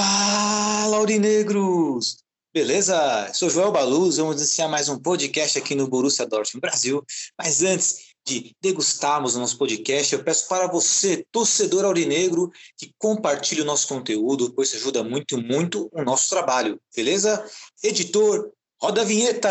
Fala, Aurinegros! Beleza? Sou Joel Baluz, vamos iniciar mais um podcast aqui no Borussia Dortmund Brasil. Mas antes de degustarmos o nosso podcast, eu peço para você, torcedor aurinegro, que compartilhe o nosso conteúdo, pois ajuda muito, muito o nosso trabalho. Beleza? Editor, roda a vinheta!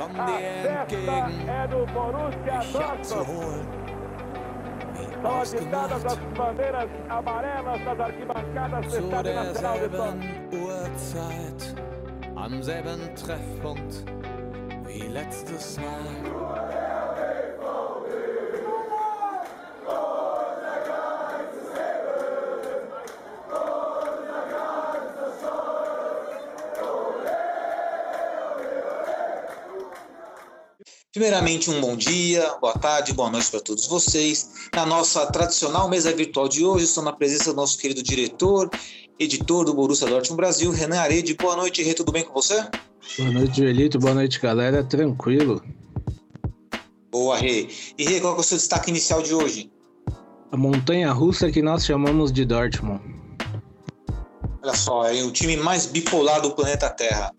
Komm dir entgegen. Ich hab zu holen. Wie ausgemacht. Zu derselben Uhrzeit. Am selben Treffpunkt. Wie letztes Mal. Primeiramente, um bom dia, boa tarde, boa noite para todos vocês. Na nossa tradicional mesa virtual de hoje, estou na presença do nosso querido diretor, editor do Borussia Dortmund Brasil, Renan Arede. Boa noite, Rê, tudo bem com você? Boa noite, Joelito. Boa noite, galera. Tranquilo. Boa, Rê. E Rê, qual é o seu destaque inicial de hoje? A montanha russa que nós chamamos de Dortmund. Olha só, é o time mais bipolar do planeta Terra.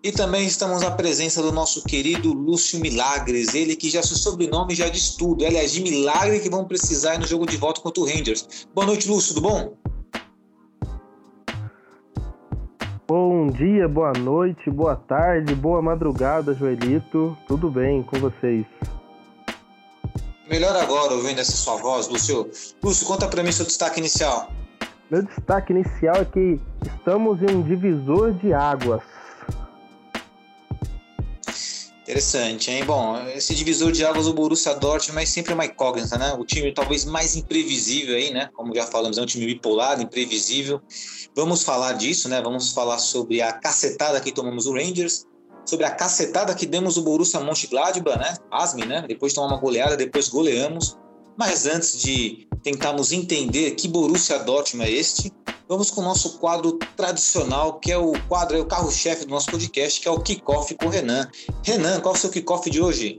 E também estamos na presença do nosso querido Lúcio Milagres, ele que já seu sobrenome já diz tudo. Aliás, de milagre que vão precisar no jogo de volta contra o Rangers. Boa noite, Lúcio, tudo bom? Bom dia, boa noite, boa tarde, boa madrugada, Joelito. Tudo bem com vocês? Melhor agora, ouvindo essa sua voz, Lúcio. Lúcio, conta pra mim seu destaque inicial. Meu destaque inicial é que estamos em um divisor de águas. Interessante, hein? Bom, esse divisor de águas do Borussia Dortmund é sempre uma incógnita, né? O time talvez mais imprevisível aí, né? Como já falamos, é um time bipolar, imprevisível. Vamos falar disso, né? Vamos falar sobre a cacetada que tomamos o Rangers, sobre a cacetada que demos o Borussia Mönchengladbach, né? Asme, né? Depois de tomar uma goleada, depois goleamos. Mas antes de tentarmos entender que Borussia Dortmund é este, vamos com o nosso quadro tradicional, que é o quadro, é o carro-chefe do nosso podcast, que é o Kickoff com o Renan. Renan, qual é o seu kickoff de hoje?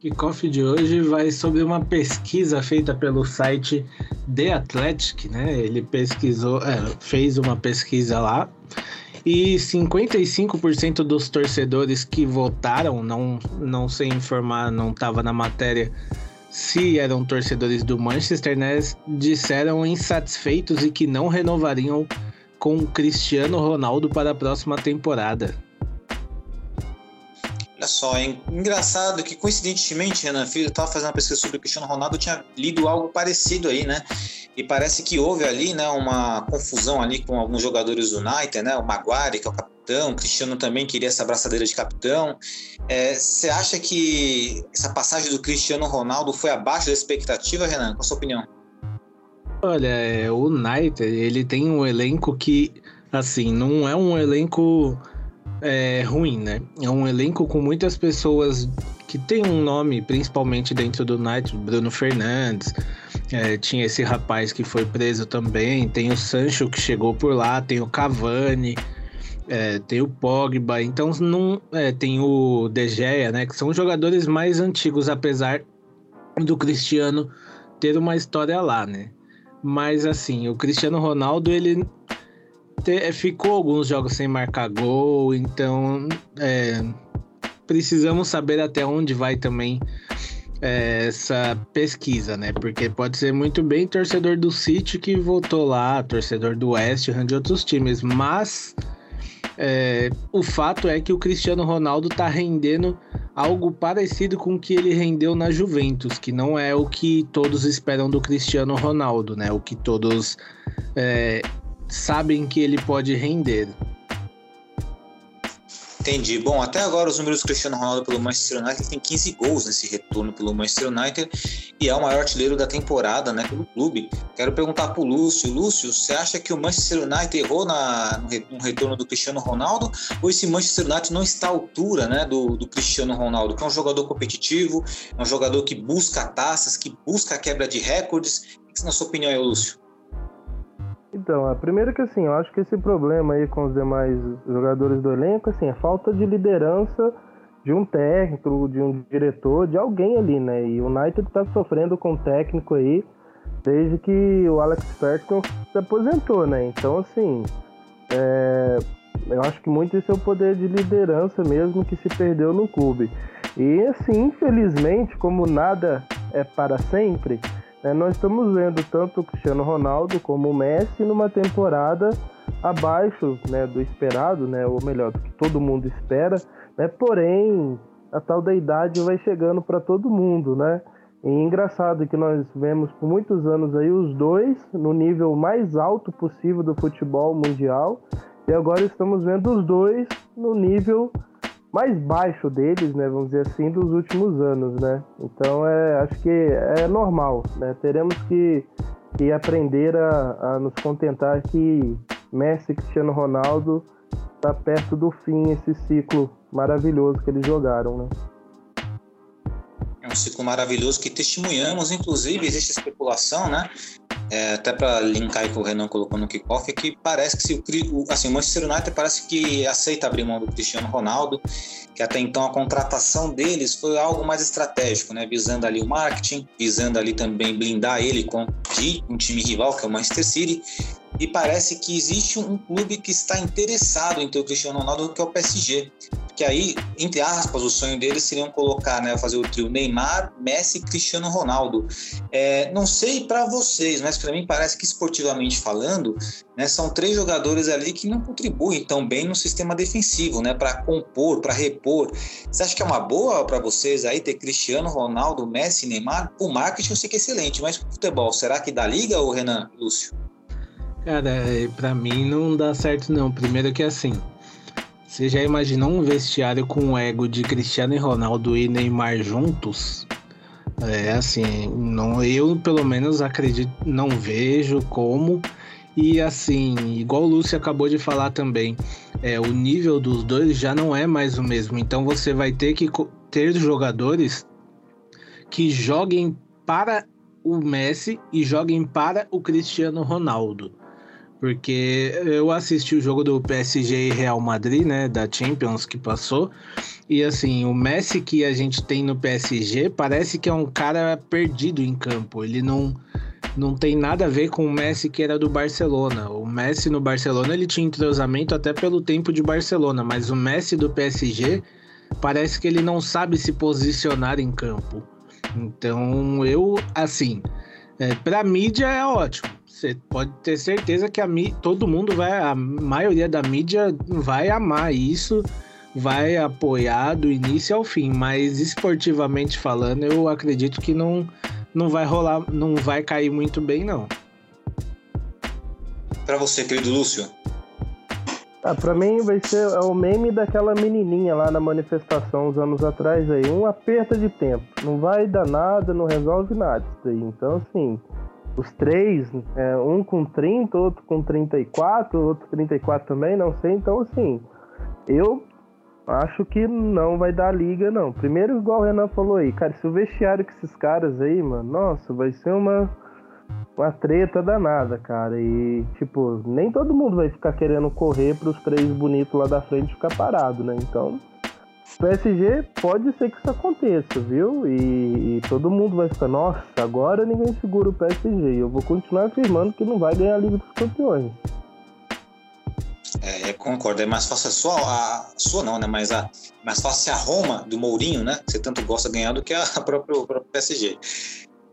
Kickoff de hoje vai sobre uma pesquisa feita pelo site The Athletic, né? Ele pesquisou, é, fez uma pesquisa lá e 55% dos torcedores que votaram, não, não sei informar, não estava na matéria se eram torcedores do Manchester, né, disseram insatisfeitos e que não renovariam com Cristiano Ronaldo para a próxima temporada. Olha só, é engraçado que coincidentemente, Renan Filho, estava fazendo uma pesquisa sobre o Cristiano Ronaldo, tinha lido algo parecido aí, né? E parece que houve ali, né, uma confusão ali com alguns jogadores do United, né? O Maguire, que é o capitão, o Cristiano também queria essa abraçadeira de capitão. Você é, acha que essa passagem do Cristiano Ronaldo foi abaixo da expectativa, Renan? Qual a sua opinião? Olha, o United, ele tem um elenco que, assim, não é um elenco é, ruim, né? É um elenco com muitas pessoas que tem um nome, principalmente dentro do United, Bruno Fernandes, é, tinha esse rapaz que foi preso também, tem o Sancho que chegou por lá, tem o Cavani, é, tem o Pogba, então não é, tem o De Gea, né? Que são jogadores mais antigos, apesar do Cristiano ter uma história lá, né? Mas assim, o Cristiano Ronaldo ele te, ficou alguns jogos sem marcar gol, então é, precisamos saber até onde vai também é, essa pesquisa, né? Porque pode ser muito bem torcedor do City que votou lá, torcedor do West de outros times, mas é, o fato é que o Cristiano Ronaldo tá rendendo algo parecido com o que ele rendeu na Juventus, que não é o que todos esperam do Cristiano Ronaldo, né? O que todos é, sabem que ele pode render. Entendi. Bom, até agora os números do Cristiano Ronaldo pelo Manchester United tem 15 gols nesse retorno pelo Manchester United e é o maior artilheiro da temporada, né, pelo clube. Quero perguntar para o Lúcio. Lúcio, você acha que o Manchester United errou na, no retorno do Cristiano Ronaldo ou esse Manchester United não está à altura, né, do, do Cristiano Ronaldo, que é um jogador competitivo, é um jogador que busca taças, que busca a quebra de recordes? O que, na sua opinião é, Lúcio? Então, a primeira que assim, eu acho que esse problema aí com os demais jogadores do elenco, assim, é falta de liderança de um técnico, de um diretor, de alguém ali, né? E o United tá sofrendo com o técnico aí desde que o Alex Ferguson se aposentou, né? Então, assim, é, eu acho que muito isso é o poder de liderança mesmo que se perdeu no clube. E assim, infelizmente, como nada é para sempre, é, nós estamos vendo tanto o Cristiano Ronaldo como o Messi numa temporada abaixo né, do esperado, né, ou melhor, do que todo mundo espera, né, porém a tal da idade vai chegando para todo mundo, né? E engraçado que nós vemos por muitos anos aí os dois no nível mais alto possível do futebol mundial e agora estamos vendo os dois no nível mais baixo deles, né, vamos dizer assim, dos últimos anos, né? Então é, acho que é normal, né? Teremos que, que aprender a, a nos contentar que Messi Cristiano Ronaldo está perto do fim esse ciclo maravilhoso que eles jogaram, né? É um ciclo maravilhoso que testemunhamos, inclusive existe especulação, né? É, até para linkar com o Renan colocou no kickoff, é que parece que se o, assim, o Manchester United parece que aceita abrir mão do Cristiano Ronaldo, que até então a contratação deles foi algo mais estratégico, né? Visando ali o marketing, visando ali também blindar ele com um time rival, que é o Manchester City. E parece que existe um clube que está interessado em ter o Cristiano Ronaldo, que é o PSG que aí, entre aspas, o sonho deles seriam colocar, né, fazer o trio Neymar, Messi e Cristiano Ronaldo. É, não sei para vocês, mas para mim parece que esportivamente falando, né, são três jogadores ali que não contribuem tão bem no sistema defensivo, né, para compor, para repor. Você acha que é uma boa para vocês aí ter Cristiano Ronaldo, Messi, Neymar? O marketing eu sei que é excelente, mas o futebol, será que dá liga, ou Renan, Lúcio? Cara, é, para mim não dá certo não. Primeiro que assim, você já imaginou um vestiário com o ego de Cristiano Ronaldo e Neymar juntos? É assim, não, eu pelo menos acredito, não vejo como. E assim, igual o Lúcio acabou de falar também, é, o nível dos dois já não é mais o mesmo. Então você vai ter que ter jogadores que joguem para o Messi e joguem para o Cristiano Ronaldo. Porque eu assisti o jogo do PSG e Real Madrid, né, da Champions que passou, e assim, o Messi que a gente tem no PSG parece que é um cara perdido em campo. Ele não não tem nada a ver com o Messi que era do Barcelona. O Messi no Barcelona ele tinha entrosamento até pelo tempo de Barcelona, mas o Messi do PSG parece que ele não sabe se posicionar em campo. Então eu assim, é, para mídia é ótimo você pode ter certeza que a todo mundo vai, a maioria da mídia vai amar isso, vai apoiar do início ao fim, mas esportivamente falando, eu acredito que não, não vai rolar, não vai cair muito bem, não. Para você, querido Lúcio? Ah, pra mim vai ser é o meme daquela menininha lá na manifestação uns anos atrás aí, um aperto de tempo. Não vai dar nada, não resolve nada isso aí. Então, assim, os três, é, um com 30, outro com 34, outro 34 também, não sei. Então, assim, eu acho que não vai dar liga, não. Primeiro, igual o Renan falou aí, cara, se o vestiário com esses caras aí, mano, nossa, vai ser uma, uma treta danada, cara. E, tipo, nem todo mundo vai ficar querendo correr pros três bonitos lá da frente ficar parado, né? Então, PSG pode ser que isso aconteça, viu? E, e, todo mundo vai ficar, nossa, agora ninguém segura o PSG. Eu vou continuar afirmando que não vai ganhar a Liga dos Campeões. É, eu concordo. É mais fácil a sua, a sua não, né? Mas a mais fácil a Roma do Mourinho, né? Que você tanto gosta de ganhar do que a própria, próprio PSG.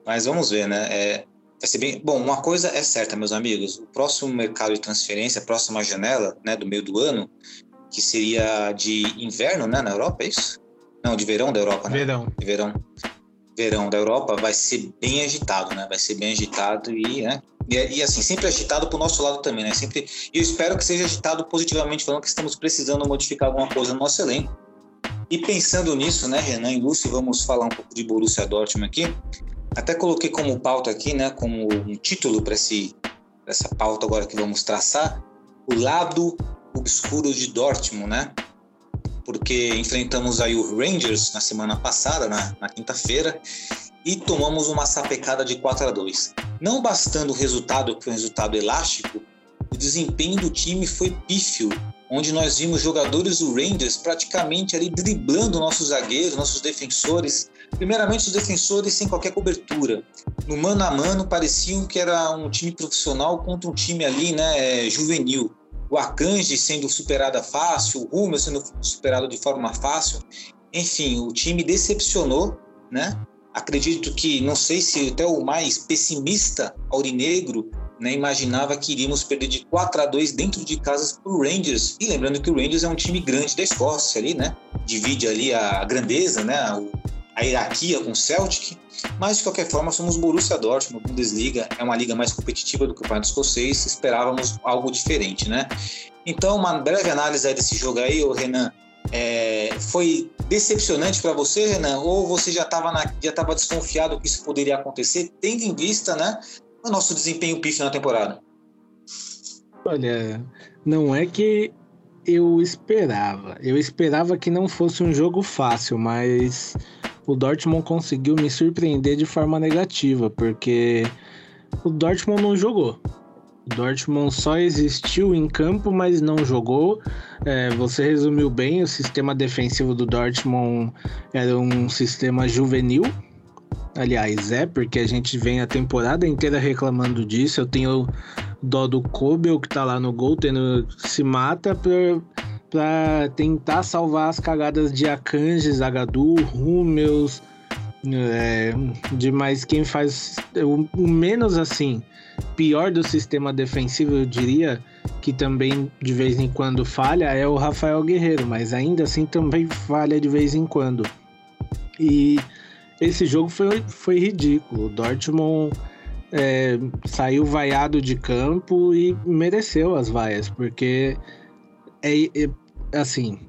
Mas vamos ver, né? É, vai ser bem. Bom, uma coisa é certa, meus amigos. O próximo mercado de transferência, a próxima janela, né, do meio do ano, que seria de inverno, né, na Europa, é isso? Não, de verão da Europa, né? Verão. De verão. verão da Europa vai ser bem agitado, né? Vai ser bem agitado e, né? E, e assim, sempre agitado para o nosso lado também, né? Sempre, e eu espero que seja agitado positivamente, falando que estamos precisando modificar alguma coisa no nosso elenco. E pensando nisso, né, Renan e Lúcio, vamos falar um pouco de Borussia Dortmund aqui. Até coloquei como pauta aqui, né, como um título para essa pauta agora que vamos traçar, o lado obscuro de Dortmund, né? Porque enfrentamos aí o Rangers na semana passada, na, na quinta-feira, e tomamos uma sapecada de 4 a 2. Não bastando o resultado, que foi um resultado elástico, o desempenho do time foi pífio, onde nós vimos jogadores do Rangers praticamente ali driblando nossos zagueiros, nossos defensores, primeiramente os defensores sem qualquer cobertura. No mano a mano pareciam que era um time profissional contra um time ali, né, juvenil. O Akanji sendo superada fácil, o Rummel sendo superado de forma fácil. Enfim, o time decepcionou, né? Acredito que, não sei se até o mais pessimista aurinegro né, imaginava que iríamos perder de 4 a 2 dentro de casa para o Rangers. E lembrando que o Rangers é um time grande da Escócia ali, né? Divide ali a grandeza, né? A hierarquia com o Celtic. Mas de qualquer forma, somos Borussia Dortmund, Bundesliga é uma liga mais competitiva do que o Campeonato Escocês. Esperávamos algo diferente, né? Então, uma breve análise desse jogo aí, o Renan. É, foi decepcionante para você, Renan? Ou você já estava já estava desconfiado que isso poderia acontecer, tendo em vista, né, o nosso desempenho pífio na temporada? Olha, não é que eu esperava. Eu esperava que não fosse um jogo fácil, mas o Dortmund conseguiu me surpreender de forma negativa, porque o Dortmund não jogou. O Dortmund só existiu em campo, mas não jogou. É, você resumiu bem, o sistema defensivo do Dortmund era um sistema juvenil, Aliás, é, porque a gente vem a temporada inteira reclamando disso. Eu tenho dó do Kobel, que tá lá no gol, tendo, se mata pra, pra tentar salvar as cagadas de Akanji, Zagadu, Rummels, é, demais quem faz o, o, menos assim pior do sistema defensivo eu diria que também de vez em quando falha é o Rafael Guerreiro mas ainda assim também falha de vez em quando e esse jogo foi, foi ridículo. O Dortmund é, saiu vaiado de campo e mereceu as vaias, porque é, é, assim.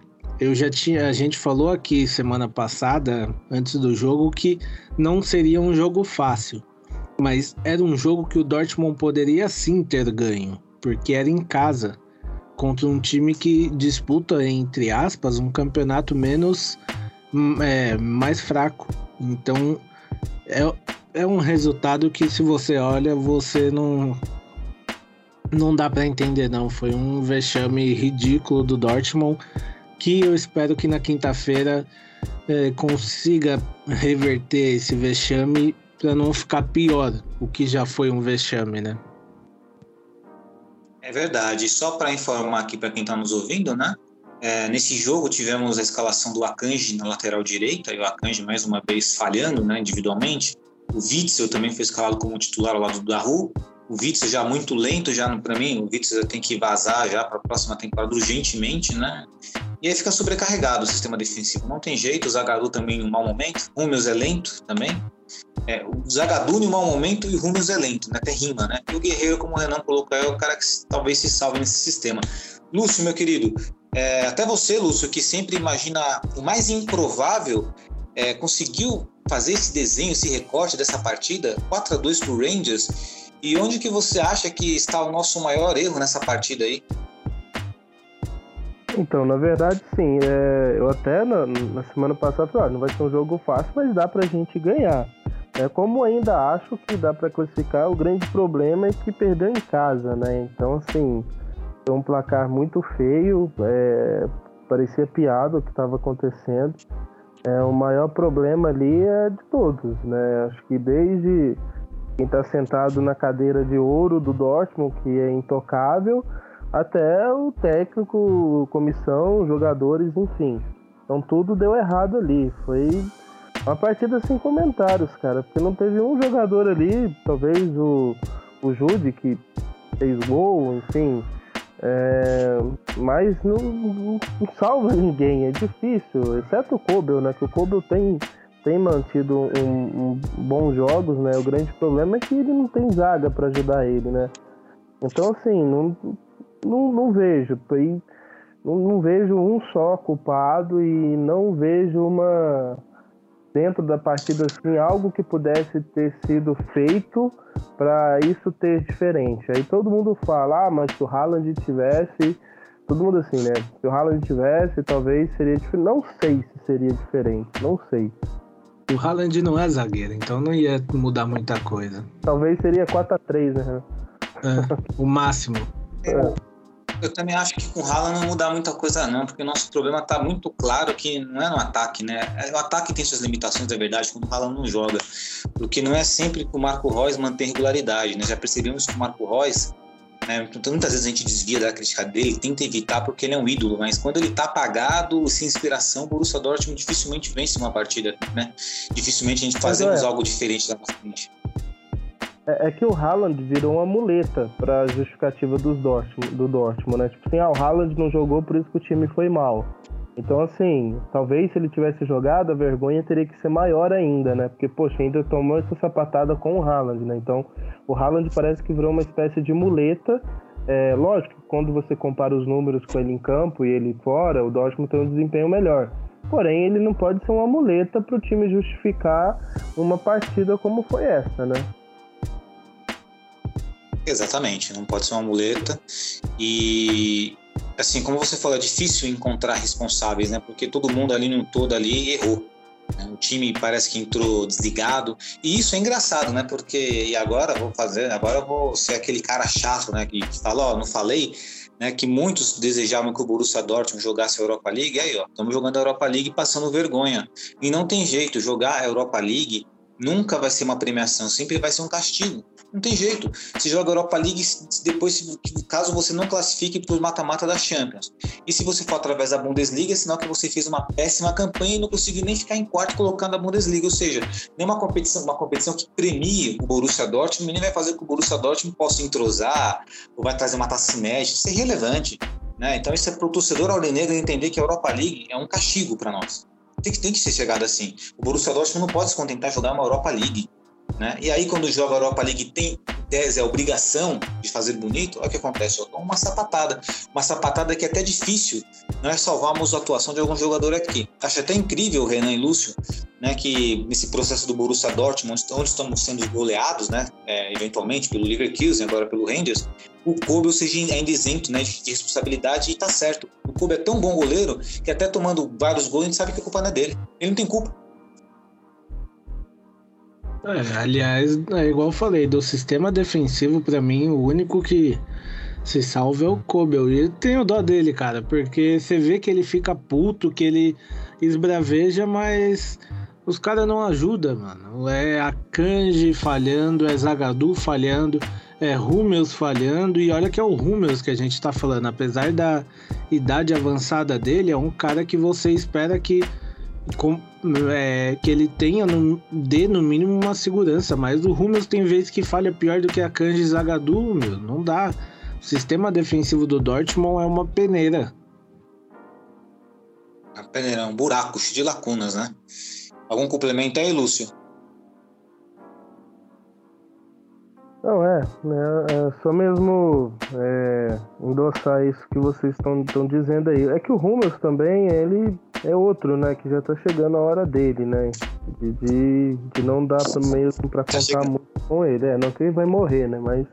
Eu já tinha, a gente falou aqui semana passada, antes do jogo, que não seria um jogo fácil, mas era um jogo que o Dortmund poderia sim ter ganho, porque era em casa contra um time que disputa entre aspas um campeonato menos hum, é, mais fraco então, é, é um resultado que se você olha, você não não dá para entender não. Foi um vexame ridículo do Dortmund que eu espero que na quinta-feira é, consiga reverter esse vexame para não ficar pior, o que já foi um vexame, né? É verdade. Só para informar aqui para quem está nos ouvindo, né? É, nesse jogo tivemos a escalação do Akanji na lateral direita, e o Akanji mais uma vez falhando né, individualmente. O Witzel também foi escalado como titular ao lado do Daru. O Witzel já muito lento, já para mim, o Witzel tem que vazar já para a próxima temporada urgentemente, né? E aí fica sobrecarregado o sistema defensivo. Não tem jeito, o Zagaru também em um mau momento. O Hummels é lento também. É, o Zagadu em um mau momento e o Hummels é lento, né? Até rima, né? E o Guerreiro, como o Renan colocou, é o cara que talvez se salve nesse sistema. Lúcio, meu querido, é, até você, Lúcio, que sempre imagina o mais improvável, é, conseguiu fazer esse desenho, esse recorte dessa partida, 4 a 2 para o Rangers. E onde que você acha que está o nosso maior erro nessa partida aí? Então, na verdade, sim. É, eu até na, na, semana passada falei, ah, não vai ser um jogo fácil, mas dá para a gente ganhar. É, como ainda acho que dá para classificar, o grande problema é que perdeu em casa, né? Então, assim, foi um placar muito feio, é, parecia piada o que estava acontecendo. É, o maior problema ali é de todos, né? Acho que desde quem está sentado na cadeira de ouro do Dortmund, que é intocável, até o técnico, comissão, jogadores, enfim. Então tudo deu errado ali. Foi uma partida sem comentários, cara, porque não teve um jogador ali, talvez o, o Jude, que fez gol, enfim, é, mas não, não, salva ninguém, é difícil, exceto o Kobel, né? Que o Kobel tem tem mantido um, um bons jogos, né? O grande problema é que ele não tem zaga para ajudar ele, né? Então, assim, não, não, não vejo. Não, não vejo um só culpado e não vejo uma dentro da partida assim algo que pudesse ter sido feito para isso ter diferente. Aí todo mundo fala, ah, mas se o Haaland tivesse, todo mundo assim, né? Se o Haaland tivesse, talvez seria diferente. Não sei se seria diferente, não sei. O Haaland não é zagueiro, então não ia mudar muita coisa. Talvez seria 4 a 3 né? É, o máximo. É. Eu também acho que com o Haaland não muda muita coisa, não, porque o nosso problema está muito claro que não é no ataque, né? O ataque tem suas limitações, é verdade, quando o Haaland não joga. Porque não é sempre que o Marco Reus mantém regularidade, né? Já percebemos que o Marco Reus, né, muitas vezes a gente desvia da crítica dele, tenta evitar porque ele é um ídolo, mas quando ele está apagado, sem inspiração, o Borussia Dortmund dificilmente vence uma partida, né? Dificilmente a gente fazemos é. algo diferente da nossa frente é, é que o Haaland virou uma muleta para justificativa dos Dortmund, do Dortmund, né? Tipo assim, ah, o Haaland não jogou, por isso que o time foi mal. Então, assim, talvez se ele tivesse jogado, a vergonha teria que ser maior ainda, né? Porque, poxa, ainda tomou essa sapatada com o Haaland, né? Então, o Haaland parece que virou uma espécie de muleta. É, lógico, quando você compara os números com ele em campo e ele fora, o Dortmund tem um desempenho melhor. Porém, ele não pode ser uma muleta para o time justificar uma partida como foi essa, né? Exatamente, não pode ser uma muleta. E assim, como você falou, é difícil encontrar responsáveis, né? Porque todo mundo ali no todo ali errou. Né? O time parece que entrou desligado. E isso é engraçado, né? Porque e agora vou fazer, agora vou ser aquele cara chato, né? Que fala, ó, não falei, né? Que muitos desejavam que o Borussia Dortmund jogasse a Europa League. Aí, ó, estamos jogando a Europa League passando vergonha. E não tem jeito, jogar a Europa League nunca vai ser uma premiação, sempre vai ser um castigo. Não tem jeito. Se joga Europa League, depois, caso você não classifique para o mata-mata da Champions. E se você for através da Bundesliga, é sinal que você fez uma péssima campanha e não conseguiu nem ficar em quarto colocando a Bundesliga. Ou seja, nenhuma competição, uma competição que premie o Borussia Dortmund nem vai fazer com que o Borussia Dortmund possa entrosar ou vai trazer uma taça inédita. Isso é irrelevante. Né? Então, isso é para o torcedor aurinegro entender que a Europa League é um castigo para nós. Tem que, tem que ser chegado assim. O Borussia Dortmund não pode se contentar de jogar uma Europa League. Né? E aí, quando joga a Europa League, tem tese, a obrigação de fazer bonito, olha o que acontece, eu uma sapatada. Uma sapatada que é até difícil nós salvarmos a atuação de algum jogador aqui. Acho até incrível, Renan e Lúcio, né, que nesse processo do Borussia Dortmund, onde estamos sendo goleados, né, é, eventualmente pelo Leverkusen, agora pelo Rangers, o Kobe seja ainda isento né, de responsabilidade e tá certo. O Kobe é tão bom goleiro que até tomando vários gols a gente sabe que a culpa não é dele. Ele não tem culpa. É, aliás, é igual eu falei, do sistema defensivo, para mim, o único que se salva é o Kobe. E tenho dó dele, cara, porque você vê que ele fica puto, que ele esbraveja, mas os caras não ajudam, mano. É a Kanji falhando, é Zagadu falhando, é Rummels falhando, e olha que é o Rummels que a gente tá falando. Apesar da idade avançada dele, é um cara que você espera que com, é, que ele tenha, no, dê no mínimo uma segurança, mas o Rummels tem vezes que falha pior do que a Kanji Zagadou, meu, não dá. O sistema defensivo do Dortmund é uma peneira. A peneira, é um buraco cheio de lacunas, né? Algum complemento aí, Lúcio? Não, é, é, é só mesmo é, endossar isso que vocês estão dizendo aí. É que o Rummels também, ele é outro, né? Que já tá chegando a hora dele, né? De, de, de não dar mesmo pra tá contar muito com ele. É, não que ele vai morrer, né? Mas.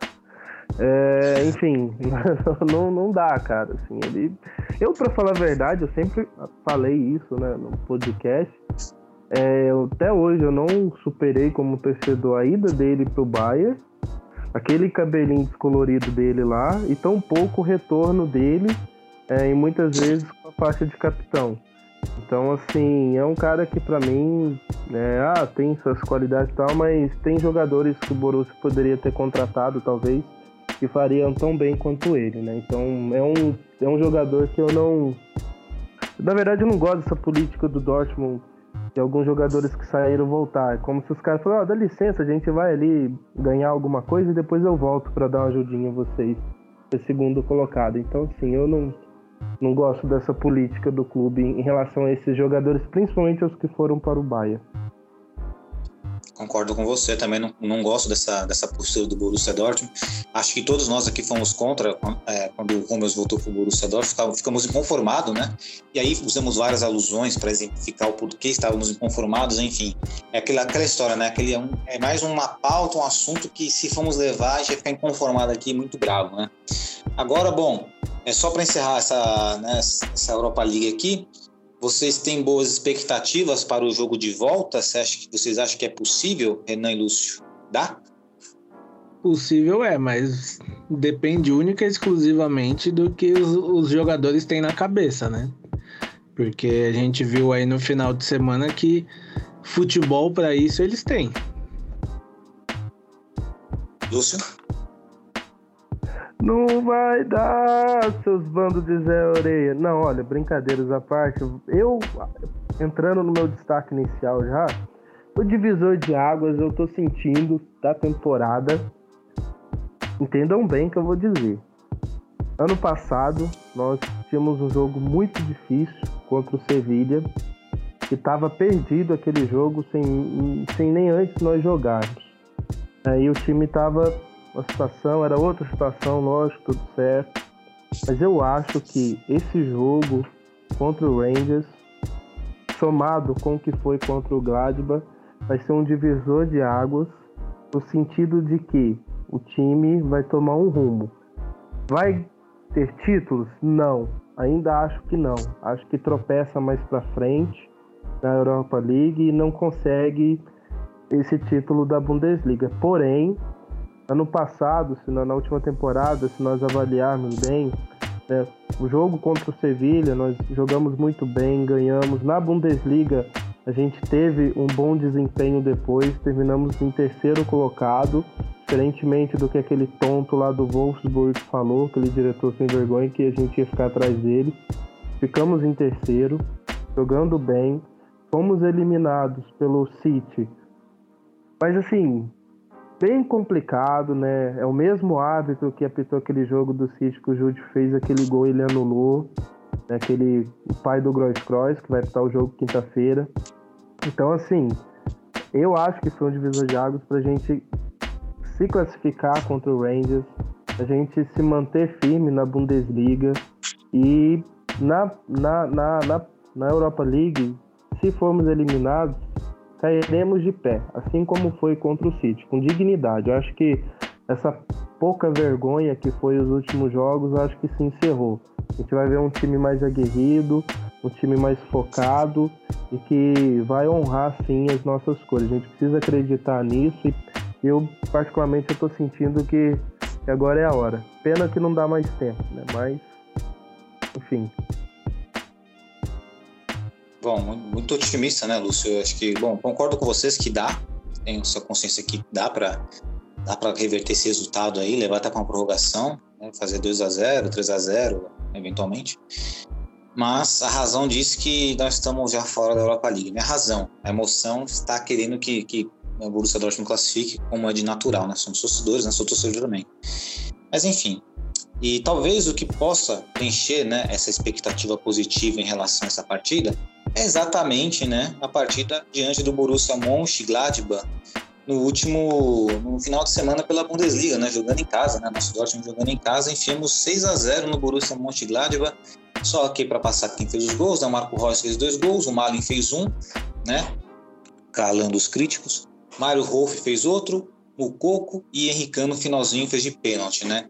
É, enfim, não, não dá, cara. Assim, ele. Eu, pra falar a verdade, eu sempre falei isso, né? No podcast. É, até hoje eu não superei como torcedor a ida dele pro Bayern, aquele cabelinho descolorido dele lá, e tão pouco o retorno dele, é, e muitas vezes com a faixa de capitão. Então, assim, é um cara que para mim, né, ah, tem suas qualidades e tal, mas tem jogadores que o Borussia poderia ter contratado, talvez, que fariam tão bem quanto ele, né? Então, é um, é um jogador que eu não... Na verdade, eu não gosto dessa política do Dortmund, de alguns jogadores que saíram voltar. É como se os caras falaram, oh, dá licença, a gente vai ali ganhar alguma coisa e depois eu volto para dar uma ajudinha a vocês, ser segundo colocado. Então, assim, eu não não gosto dessa política do clube em relação a esses jogadores, principalmente os que foram para o Bahia. concordo com você, também não, não gosto dessa, dessa postura do Borussia Dortmund. Acho que todos nós aqui fomos contra é, quando o Hummels voltou para o Borussia Dortmund, ficamos inconformados, né? E aí usamos várias alusões para exemplificar o porquê estávamos inconformados, enfim. É aquela, aquela história, né? Aquele, é, um, é mais uma pauta, um assunto que se formos levar, a gente vai ficar inconformado aqui, muito bravo, né? Agora, bom, é só para encerrar essa, né, essa Europa League aqui, vocês têm boas expectativas para o jogo de volta? Você acha, vocês acham que é possível, Renan e Lúcio? Dá? Possível é, mas depende única e exclusivamente do que os, os jogadores têm na cabeça, né? Porque a gente viu aí no final de semana que futebol para isso eles têm. Lúcio? Não vai dar, seus bandos de Zé Oreia. Não, olha, brincadeiras à parte. Eu, entrando no meu destaque inicial já, o divisor de águas eu tô sentindo da temporada. Entendam bem que eu vou dizer. Ano passado, nós tínhamos um jogo muito difícil contra o Sevilha, que estava perdido aquele jogo sem, sem nem antes nós jogarmos. Aí o time estava uma situação, era outra situação, lógico, tudo certo. Mas eu acho que esse jogo contra o Rangers, somado com o que foi contra o Gladbach, vai ser um divisor de águas, no sentido de que o time vai tomar um rumo. Vai ter títulos? Não, ainda acho que não. Acho que tropeça mais para frente na Europa League e não consegue esse título da Bundesliga. Porém, Ano passado, se na, última temporada, se nós avaliarmos bem, né, o jogo contra o Sevilha, nós jogamos muito bem, ganhamos. Na Bundesliga, a gente teve um bom desempenho depois, terminamos em terceiro colocado, diferentemente do que aquele tonto lá do Wolfsburg falou, aquele diretor sem vergonha, que a gente ia ficar atrás dele. Ficamos em terceiro, jogando bem, fomos eliminados pelo City. Mas assim, bem complicado, né? É o mesmo árbitro que apitou aquele jogo do City que o Jude fez aquele gol e ele anulou. Né? Aquele o pai do Gross Cross, que vai apitar o jogo quinta-feira. Então, assim, eu acho que foi um divisor de águas pra gente se classificar contra o Rangers, a gente se manter firme na Bundesliga e na, na, na, na, na Europa League, se formos eliminados, cairemos de pé, assim como foi contra o City, com dignidade. Eu acho que essa pouca vergonha que foi os últimos jogos, acho que se encerrou. A gente vai ver um time mais aguerrido, um time mais focado e que vai honrar sim as nossas cores. A gente precisa acreditar nisso e eu particularmente estou sentindo que, que agora é a hora. Pena que não dá mais tempo, né? Mas enfim, Bom, muito otimista, né, Lúcio? Eu acho que, bom, concordo com vocês que dá, tenho essa consciência que dá para dá para reverter esse resultado aí, levar até com uma prorrogação, né, fazer 2 a 0 3 a 0 eventualmente. Mas a razão diz que nós estamos já fora da Europa League. Minha razão, a emoção está querendo que, que o Borussia Dortmund classifique como é de natural, né? Somos torcedores, né? Sou torcedor também. Mas enfim, e talvez o que possa preencher né, essa expectativa positiva em relação a essa partida exatamente né, a partida diante do Borussia Mönchengladbach no último no final de semana pela Bundesliga, né, jogando em casa, né, nosso Dortmund jogando em casa, enfiamos 6 a 0 no Borussia Mönchengladbach. Só aqui para passar quem fez os gols, né, o Marco Reus fez dois gols, o Malin fez um, né, calando os críticos. Mário Rolf fez outro, o Coco e Henrique no finalzinho fez de pênalti, né?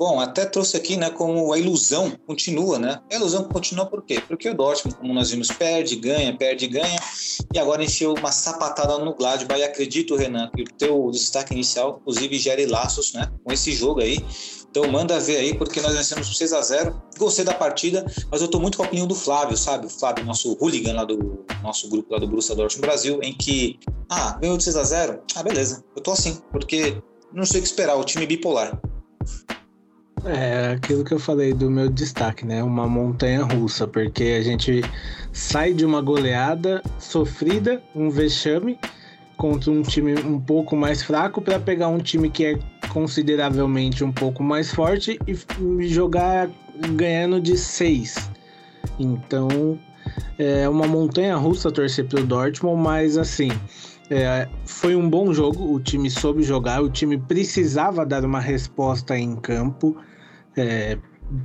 Bom, até trouxe aqui, né, como a ilusão continua, né? A ilusão continua por quê? Porque o Dortmund, como nós vimos, perde, ganha, perde, ganha, e agora enfiou uma sapatada no Gladbach, e acredito, Renan, que o teu destaque inicial, inclusive, gere laços, né, com esse jogo aí. Então manda ver aí, porque nós vencemos por 6 a 0 Gostei da partida, mas eu tô muito com a opinião do Flávio, sabe? O Flávio, nosso hooligan lá do nosso grupo lá do Borussia Dortmund Brasil, em que, ah, ganhou de 6 a 0 Ah, beleza, eu tô assim, porque não sei o que esperar, o time bipolar. É aquilo que eu falei do meu destaque, né? Uma montanha russa, porque a gente sai de uma goleada sofrida, um vexame, contra um time um pouco mais fraco, para pegar um time que é consideravelmente um pouco mais forte e jogar ganhando de seis. Então é uma montanha russa torcer pro Dortmund, mas assim É, foi um bom jogo, o time soube jogar, o time precisava dar uma resposta em campo, é,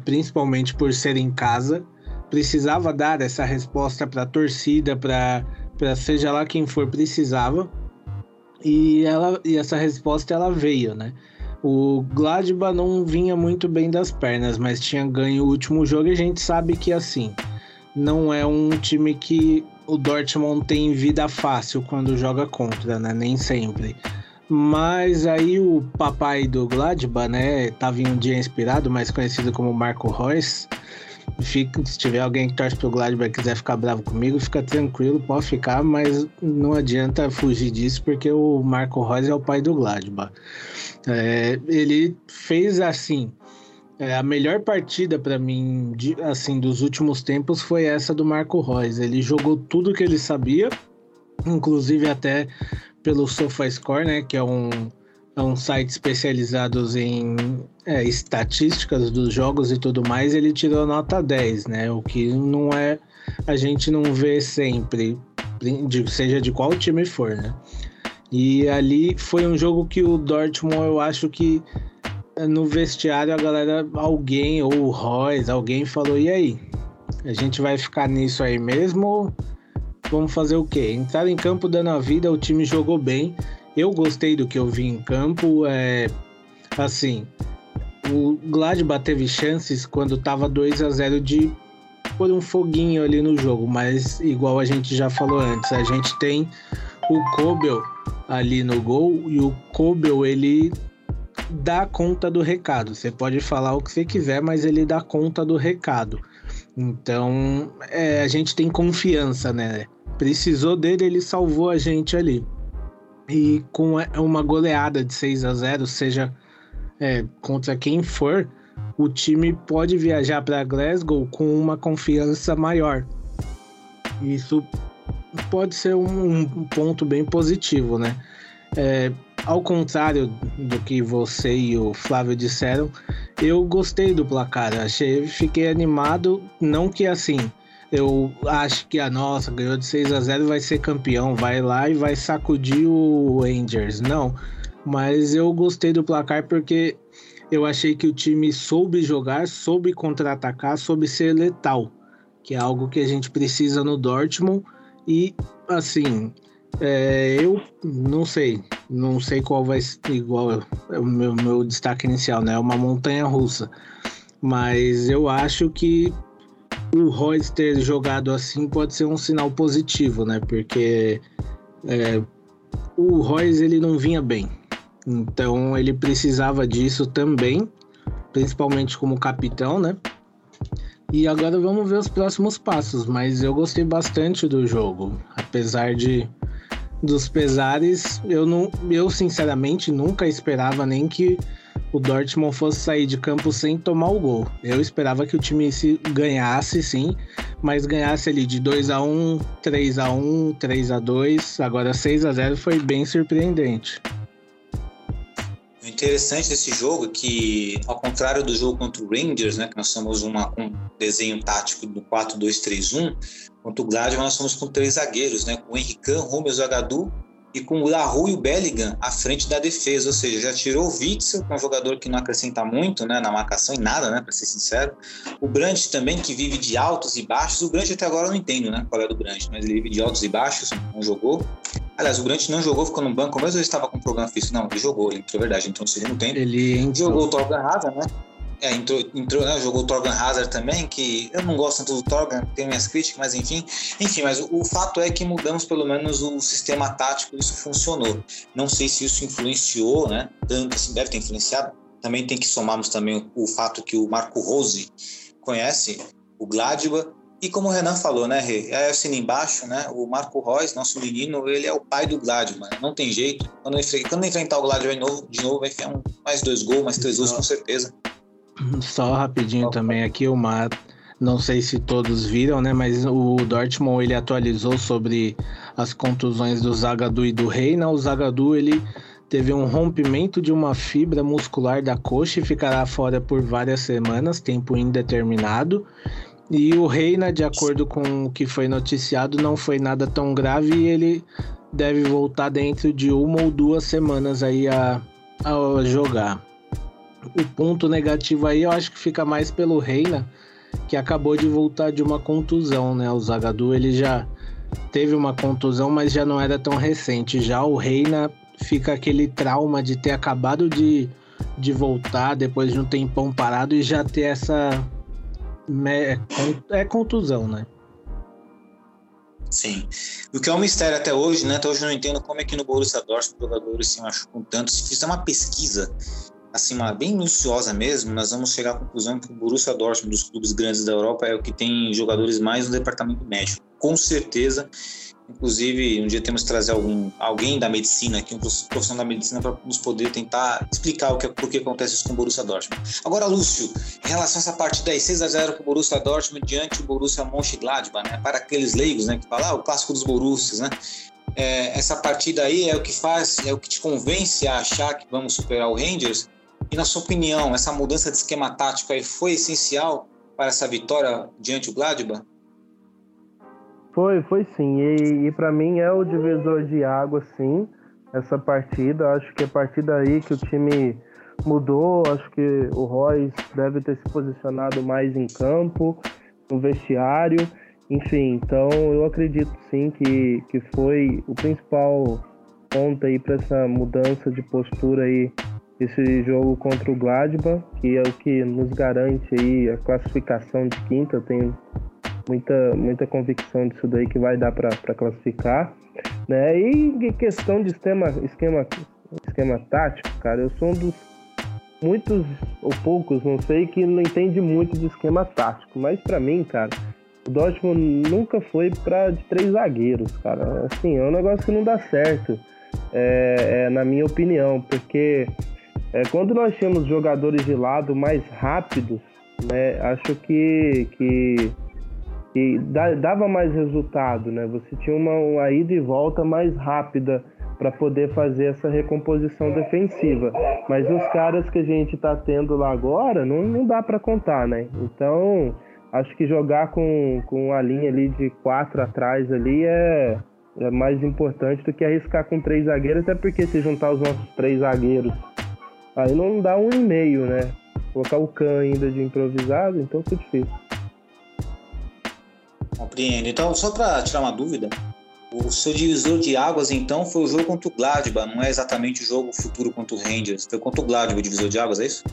principalmente por ser em casa, precisava dar essa resposta para a torcida, para seja lá quem for, precisava. E, ela, e essa resposta ela veio, né? O Gladbach não vinha muito bem das pernas, mas tinha ganho o último jogo e a gente sabe que assim, não é um time que o Dortmund tem vida fácil quando joga contra, né? Nem sempre. Mas aí o papai do Gladbach, né, tava em um dia inspirado, mais conhecido como Marco Reus. Fica, se tiver alguém que torce pro Gladbach e quiser ficar bravo comigo, fica tranquilo, pode ficar, mas não adianta fugir disso, porque o Marco Reus é o pai do Gladbach. É, ele fez assim, é, a melhor partida para mim, de, assim, dos últimos tempos foi essa do Marco Reus. Ele jogou tudo que ele sabia, inclusive até pelo SofaScore, né, que é um, é um site especializado em é, estatísticas dos jogos e tudo mais. Ele tirou nota 10, né, o que não é a gente não vê sempre, seja de qual time for, né. E ali foi um jogo que o Dortmund, eu acho que no vestiário a galera, alguém, ou o Royce, alguém falou: e aí? A gente vai ficar nisso aí mesmo? Vamos fazer o quê? Entrar em campo dando a vida, o time jogou bem. Eu gostei do que eu vi em campo. É, assim, o Gladbach teve chances quando tava 2 a 0 de pôr um foguinho ali no jogo, mas igual a gente já falou antes, a gente tem o Kobel ali no gol e o Kobel ele dá conta do recado. Você pode falar o que você quiser, mas ele dá conta do recado. Então, é, a gente tem confiança, né? Precisou dele, ele salvou a gente ali. E com uma goleada de 6 a 0 seja é, contra quem for, o time pode viajar para Glasgow com uma confiança maior. Isso pode ser um, um ponto bem positivo, né? É, ao contrário do que você e o Flávio disseram, eu gostei do placar. Achei, fiquei animado. Não que assim, eu acho que a nossa ganhou de 6 a 0 vai ser campeão, vai lá e vai sacudir o Rangers. Não, mas eu gostei do placar porque eu achei que o time soube jogar, soube contra-atacar, soube ser letal, que é algo que a gente precisa no Dortmund. E assim, é, eu não sei, não sei qual vai ser igual é o meu, meu destaque inicial, né? É uma montanha russa. Mas eu acho que o Royce ter jogado assim pode ser um sinal positivo, né? Porque é, o Royce ele não vinha bem. Então ele precisava disso também, principalmente como capitão, né? E agora vamos ver os próximos passos, mas eu gostei bastante do jogo, apesar de dos pesares, eu não, eu sinceramente nunca esperava nem que o Dortmund fosse sair de campo sem tomar o gol. Eu esperava que o time se ganhasse, sim, mas ganhasse ali de 2 a 1, 3 a 1, 3 a 2, agora 6 a 0 foi bem surpreendente. O interessante desse jogo é que, ao contrário do jogo contra o Rangers, né, que nós somos uma, um desenho tático do 4-2-3-1, contra o Gladbach nós somos com três zagueiros, né, com o Henrican, Rúmel Zagadou e com o Larru e o Bellingham à frente da defesa, ou seja, já tirou o Witzel, que é um jogador que não acrescenta muito né, na marcação e nada, né, para ser sincero. O Brandt também, que vive de altos e baixos. O Brandt até agora eu não entendo né, qual é do Brandt, mas ele vive de altos e baixos, não jogou. Aliás, o Brandt não jogou, ficou no banco, mas ele estava com problema físico. Não, ele jogou, ele entrou, verdade, entrou no segundo tempo. Ele entrou. Jogou o Torgan Hazard, né? É, entrou, entrou né, jogou o Torgan Hazard também, que eu não gosto tanto do Torgan, tenho minhas críticas, mas enfim. Enfim, mas o, o, fato é que mudamos pelo menos o sistema tático, isso funcionou. Não sei se isso influenciou, né? Tanto assim, deve ter influenciado. Também tem que somarmos também o, o fato que o Marco Rose conhece o Gladbach, e como o Renan falou, né, Rê? É assim embaixo, né? O Marco Reus, nosso menino, ele é o pai do Gladbach. Não tem jeito. Quando, quando enfrentar o Gladbach de novo, de novo vai enfiar um, mais dois gols, mais três gols, com certeza. Só rapidinho também aqui, uma não sei se todos viram, né? Mas o Dortmund ele atualizou sobre as contusões do Zagadou e do Reina. O Zagadou ele teve um rompimento de uma fibra muscular da coxa e ficará fora por várias semanas, tempo indeterminado. E o Reina, de acordo com o que foi noticiado, não foi nada tão grave e ele deve voltar dentro de uma ou duas semanas aí a, a jogar. O ponto negativo aí eu acho que fica mais pelo Reina, que acabou de voltar de uma contusão, né? O Zagadu ele já teve uma contusão, mas já não era tão recente. Já o Reina fica aquele trauma de ter acabado de, de voltar depois de um tempão parado e já ter essa. É contusão, né? Sim. O que é um mistério até hoje, né? Até hoje eu não entendo como é que no Borussia Dortmund os jogadores se machucam tanto. Se fizer uma pesquisa assim, uma, bem minuciosa mesmo, nós vamos chegar à conclusão que o Borussia Dortmund, dos clubes grandes da Europa, é o que tem jogadores mais no departamento médico. Com certeza. Inclusive, um dia temos que trazer algum, alguém da medicina aqui, um profissional da medicina, para nos poder tentar explicar o que, por que acontece isso com o Borussia Dortmund. Agora, Lúcio, em relação a essa partida aí, 6 a 0 com o Borussia Dortmund diante do Borussia Mönchengladbach, né? Para aqueles leigos, né, que falam, ah, o clássico dos Borussias, né? É, essa partida aí é o que faz, é o que te convence a achar que vamos superar o Rangers? E na sua opinião, essa mudança de esquema tático aí foi essencial para essa vitória diante do Gladbach? Foi, foi sim. E, e para mim é o divisor de água, sim, essa partida. Acho que é a partir daí que o time mudou. Acho que o Royce deve ter se posicionado mais em campo, no vestiário. Enfim, então eu acredito sim que, que foi o principal ponto aí para essa mudança de postura aí esse jogo contra o Gladbach, que é o que nos garante aí a classificação de quinta. Eu tenho muita, muita convicção disso daí que vai dar para classificar. Né? E questão de esquema, esquema, esquema tático, cara, eu sou um dos muitos ou poucos, não sei, que não entende muito de esquema tático, mas para mim, cara, o Dortmund nunca foi para de três zagueiros, cara. Assim, é um negócio que não dá certo, é, é na minha opinião, porque é, quando nós tínhamos jogadores de lado mais rápidos, né, acho que, que, que dava mais resultado, né? Você tinha uma, uma ida e volta mais rápida para poder fazer essa recomposição defensiva. Mas os caras que a gente está tendo lá agora, não, não dá para contar, né? Então, acho que jogar com, com a linha ali de quatro atrás ali é, é mais importante do que arriscar com três zagueiros, até porque se juntar os nossos três zagueiros Aí não dá um e meio, né? Colocar o Khan ainda de improvisado, então fica difícil. Compreendo. Então, só para tirar uma dúvida, o seu divisor de águas, então, foi o jogo contra o Gladbach, não é exatamente o jogo futuro contra o Rangers. Foi contra o Gladbach o divisor de águas, é isso?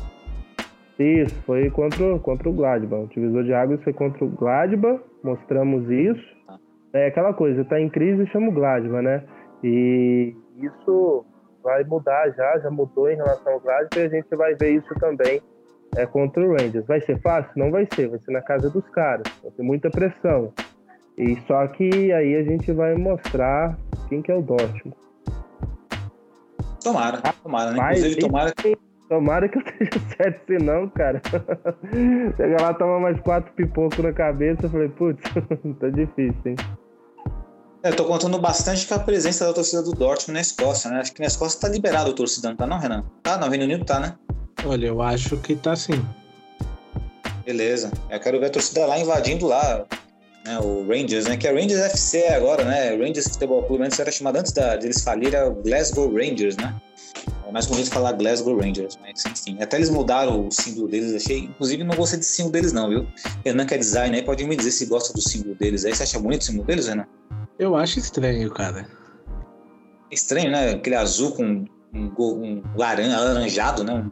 Isso, foi contra, contra o Gladbach. O divisor de águas foi contra o Gladbach, mostramos isso. Ah. É aquela coisa, tá em crise, chama o Gladbach, né? E isso vai mudar já, já mudou em relação ao Gladbach e a gente vai ver isso também é, contra o Rangers. Vai ser fácil? Não vai ser, vai ser na casa dos caras, vai ter muita pressão. E só que aí a gente vai mostrar quem que é o Dortmund. Tomara, tomara, né? Inclusive, tomara que. Tomara que eu esteja certo, senão, cara. Chega lá, toma mais quatro pipocos na cabeça. Eu falei, putz, tá difícil, hein? É, eu tô contando bastante com a presença da torcida do Dortmund na Escócia, né? Acho que na Escócia tá liberado o torcida, não tá não, Renan? Tá, no Reino Unido tá, né? Olha, eu acho que tá sim. Beleza. Eu quero ver a torcida lá invadindo lá, né, o Rangers, né? Que é Rangers FC agora, né? Rangers Futebol Clube, antes era chamado, antes da, deles falirem, era o Glasgow Rangers, né? É mais bonito falar Glasgow Rangers, mas enfim. Até eles mudaram o símbolo deles, achei. Inclusive, não gostei desse símbolo deles, não, viu? Renan que é design aí, pode me dizer se gosta do símbolo deles aí. Você acha bonito o símbolo deles, Renan? Eu acho estranho, cara. Estranho, né? Aquele azul com um, um laranja, alaranjado, né?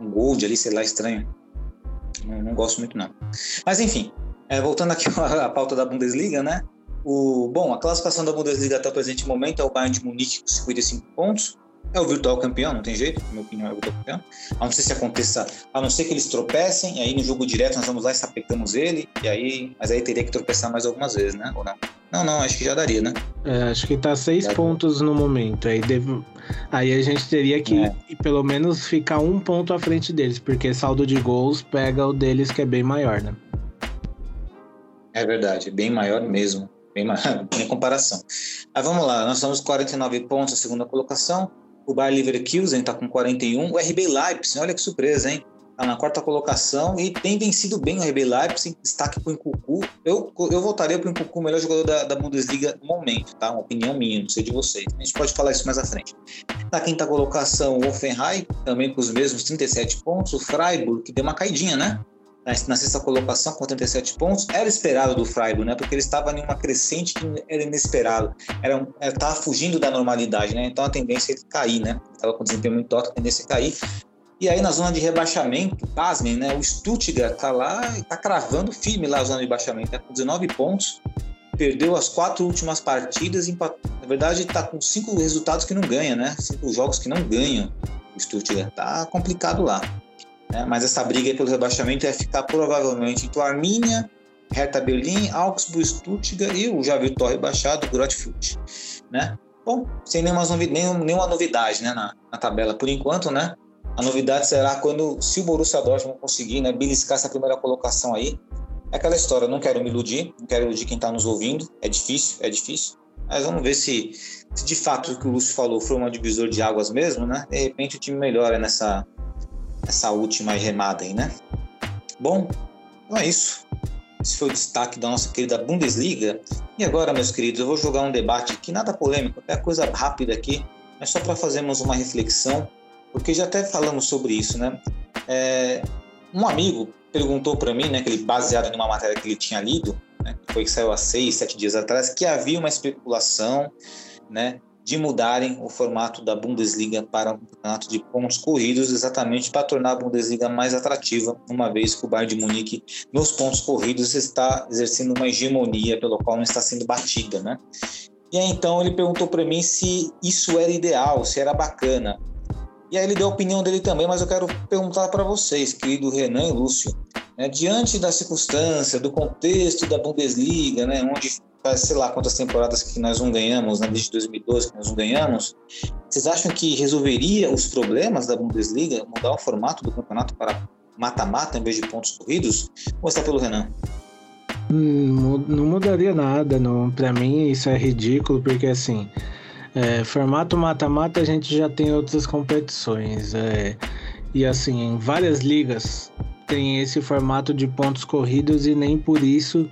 Um, gold ali, sei lá, estranho. Não, não gosto muito, não. Mas enfim, é, voltando aqui à pauta da Bundesliga, né? O, bom, a classificação da Bundesliga até o presente momento é o Bayern de Munique com 55 pontos, é o virtual campeão, não tem jeito, na minha opinião é o virtual campeão. A não ser se aconteça, a não ser que eles tropecem, aí no jogo direto nós vamos lá e sapecamos ele, e aí, mas aí teria que tropeçar mais algumas vezes, né? Ou não? Não, não, acho que já daria, né? É, acho que tá seis já pontos no momento. Aí, deve... aí a gente teria que é. pelo menos ficar um ponto à frente deles, porque saldo de gols pega o deles que é bem maior, né? É verdade, bem maior mesmo. Bem maior, em comparação. Mas vamos lá, nós estamos 49 pontos a segunda colocação. O Bayer Leverkusen está com 41. O RB Leipzig, olha que surpresa, hein? Está na quarta colocação e tem vencido bem o RB Leipzig, destaque para o Incucu. Eu, eu voltaria para o Incucu, o melhor jogador da, da, Bundesliga no momento, tá? Uma opinião minha, não sei de vocês. A gente pode falar isso mais à frente. Na quinta colocação, o Offenheim, também com os mesmos 37 pontos. O Freiburg, que deu uma caidinha, né? Na sexta colocação com 37 pontos. Era esperado do Freiburg, né? Porque ele estava em uma crescente que era inesperado. Era, estava fugindo da normalidade, né? Então a tendência é cair, né? Estava com desempenho muito alto, a tendência é cair. E aí na zona de rebaixamento, pasmem, né? O Stuttgart tá lá e tá cravando firme lá a zona de rebaixamento, tá com 19 pontos. Perdeu as quatro últimas partidas, na verdade está com cinco resultados que não ganha, né? Cinco jogos que não ganham. O Stuttgart tá complicado lá. Né? Mas essa briga pelo rebaixamento ia ficar provavelmente entre o Arminia, Hertha Berlim, Augsburg, Stuttgart e o já viu rebaixado, Grotfurt, né? Bom, sem nenhuma, novidade, nenhuma novidade né, na, na tabela por enquanto, né? A novidade será quando, se o Borussia Dortmund conseguir né, beliscar essa primeira colocação aí. É aquela história, não quero me iludir, não quero iludir quem está nos ouvindo. É difícil, é difícil. Mas vamos ver se, se de fato o que o Lúcio falou foi uma divisor de águas mesmo, né? De repente o time melhora nessa, nessa última remada aí, né? Bom, então é isso. Esse foi o destaque da nossa querida Bundesliga. E agora, meus queridos, eu vou jogar um debate aqui, nada polêmico, até coisa rápida aqui, mas só para fazermos uma reflexão porque já até falamos sobre isso, né? É, um amigo perguntou para mim, né, que ele, baseado numa matéria que ele tinha lido, né, que foi que saiu há seis, sete dias atrás, que havia uma especulação, né, de mudarem o formato da Bundesliga para um campeonato de pontos corridos, exatamente para tornar a Bundesliga mais atrativa, uma vez que o Bayern de Munique, nos pontos corridos, está exercendo uma hegemonia pelo qual não está sendo batida, né? E aí, então ele perguntou para mim se isso era ideal, se era bacana. E aí ele deu a opinião dele também, mas eu quero perguntar para vocês, querido Renan e Lúcio, né, diante da circunstância, do contexto da Bundesliga, né, onde faz sei lá quantas temporadas que nós não ganhamos, né, desde 2012 que nós não ganhamos, vocês acham que resolveria os problemas da Bundesliga mudar o formato do campeonato para mata-mata em vez de pontos corridos? Vou começar pelo Renan. Hum, não mudaria nada, não. Para mim isso é ridículo, porque assim, é, formato mata-mata a gente já tem outras competições. É, e assim, em várias ligas tem esse formato de pontos corridos e nem por isso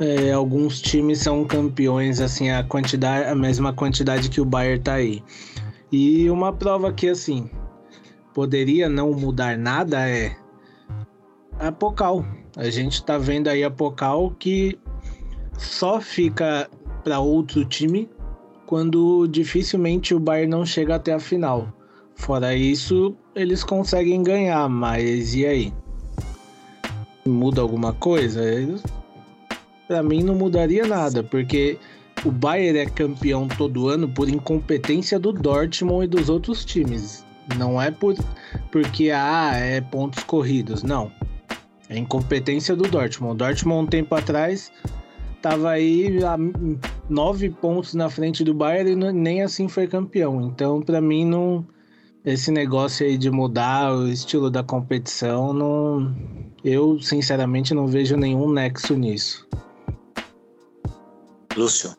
é, alguns times são campeões, assim, a quantidade, a mesma quantidade que o Bayern tá aí. E uma prova que assim poderia não mudar nada é a Pocal. A gente tá vendo aí a Pocal que só fica para outro time quando dificilmente o Bayern não chega até a final. Fora isso, eles conseguem ganhar, mas e aí? Muda alguma coisa? Para mim não mudaria nada, porque o Bayern é campeão todo ano por incompetência do Dortmund e dos outros times. Não é por porque ah, é pontos corridos, não. É incompetência do Dortmund. O Dortmund um tempo atrás tava aí a nove pontos na frente do Bayern e nem assim foi campeão. Então, para mim, não esse negócio aí de mudar o estilo da competição, não, eu sinceramente não vejo nenhum nexo nisso. Lúcio.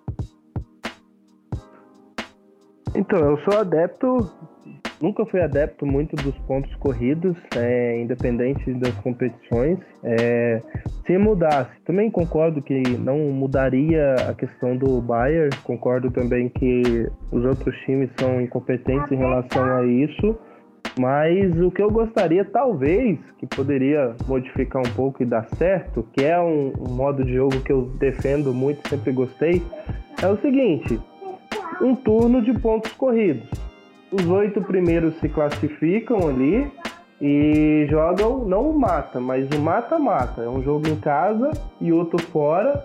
Então, eu sou adepto nunca fui adepto muito dos pontos corridos, é, independente das competições. É, se mudasse, também concordo que não mudaria a questão do Bayern, concordo também que os outros times são incompetentes em relação a isso. Mas o que eu gostaria, talvez, que poderia modificar um pouco e dar certo, que é um, um modo de jogo que eu defendo muito, sempre gostei, é o seguinte: um turno de pontos corridos os oito primeiros se classificam ali e jogam não o mata, mas o mata-mata. É um jogo em casa e outro fora.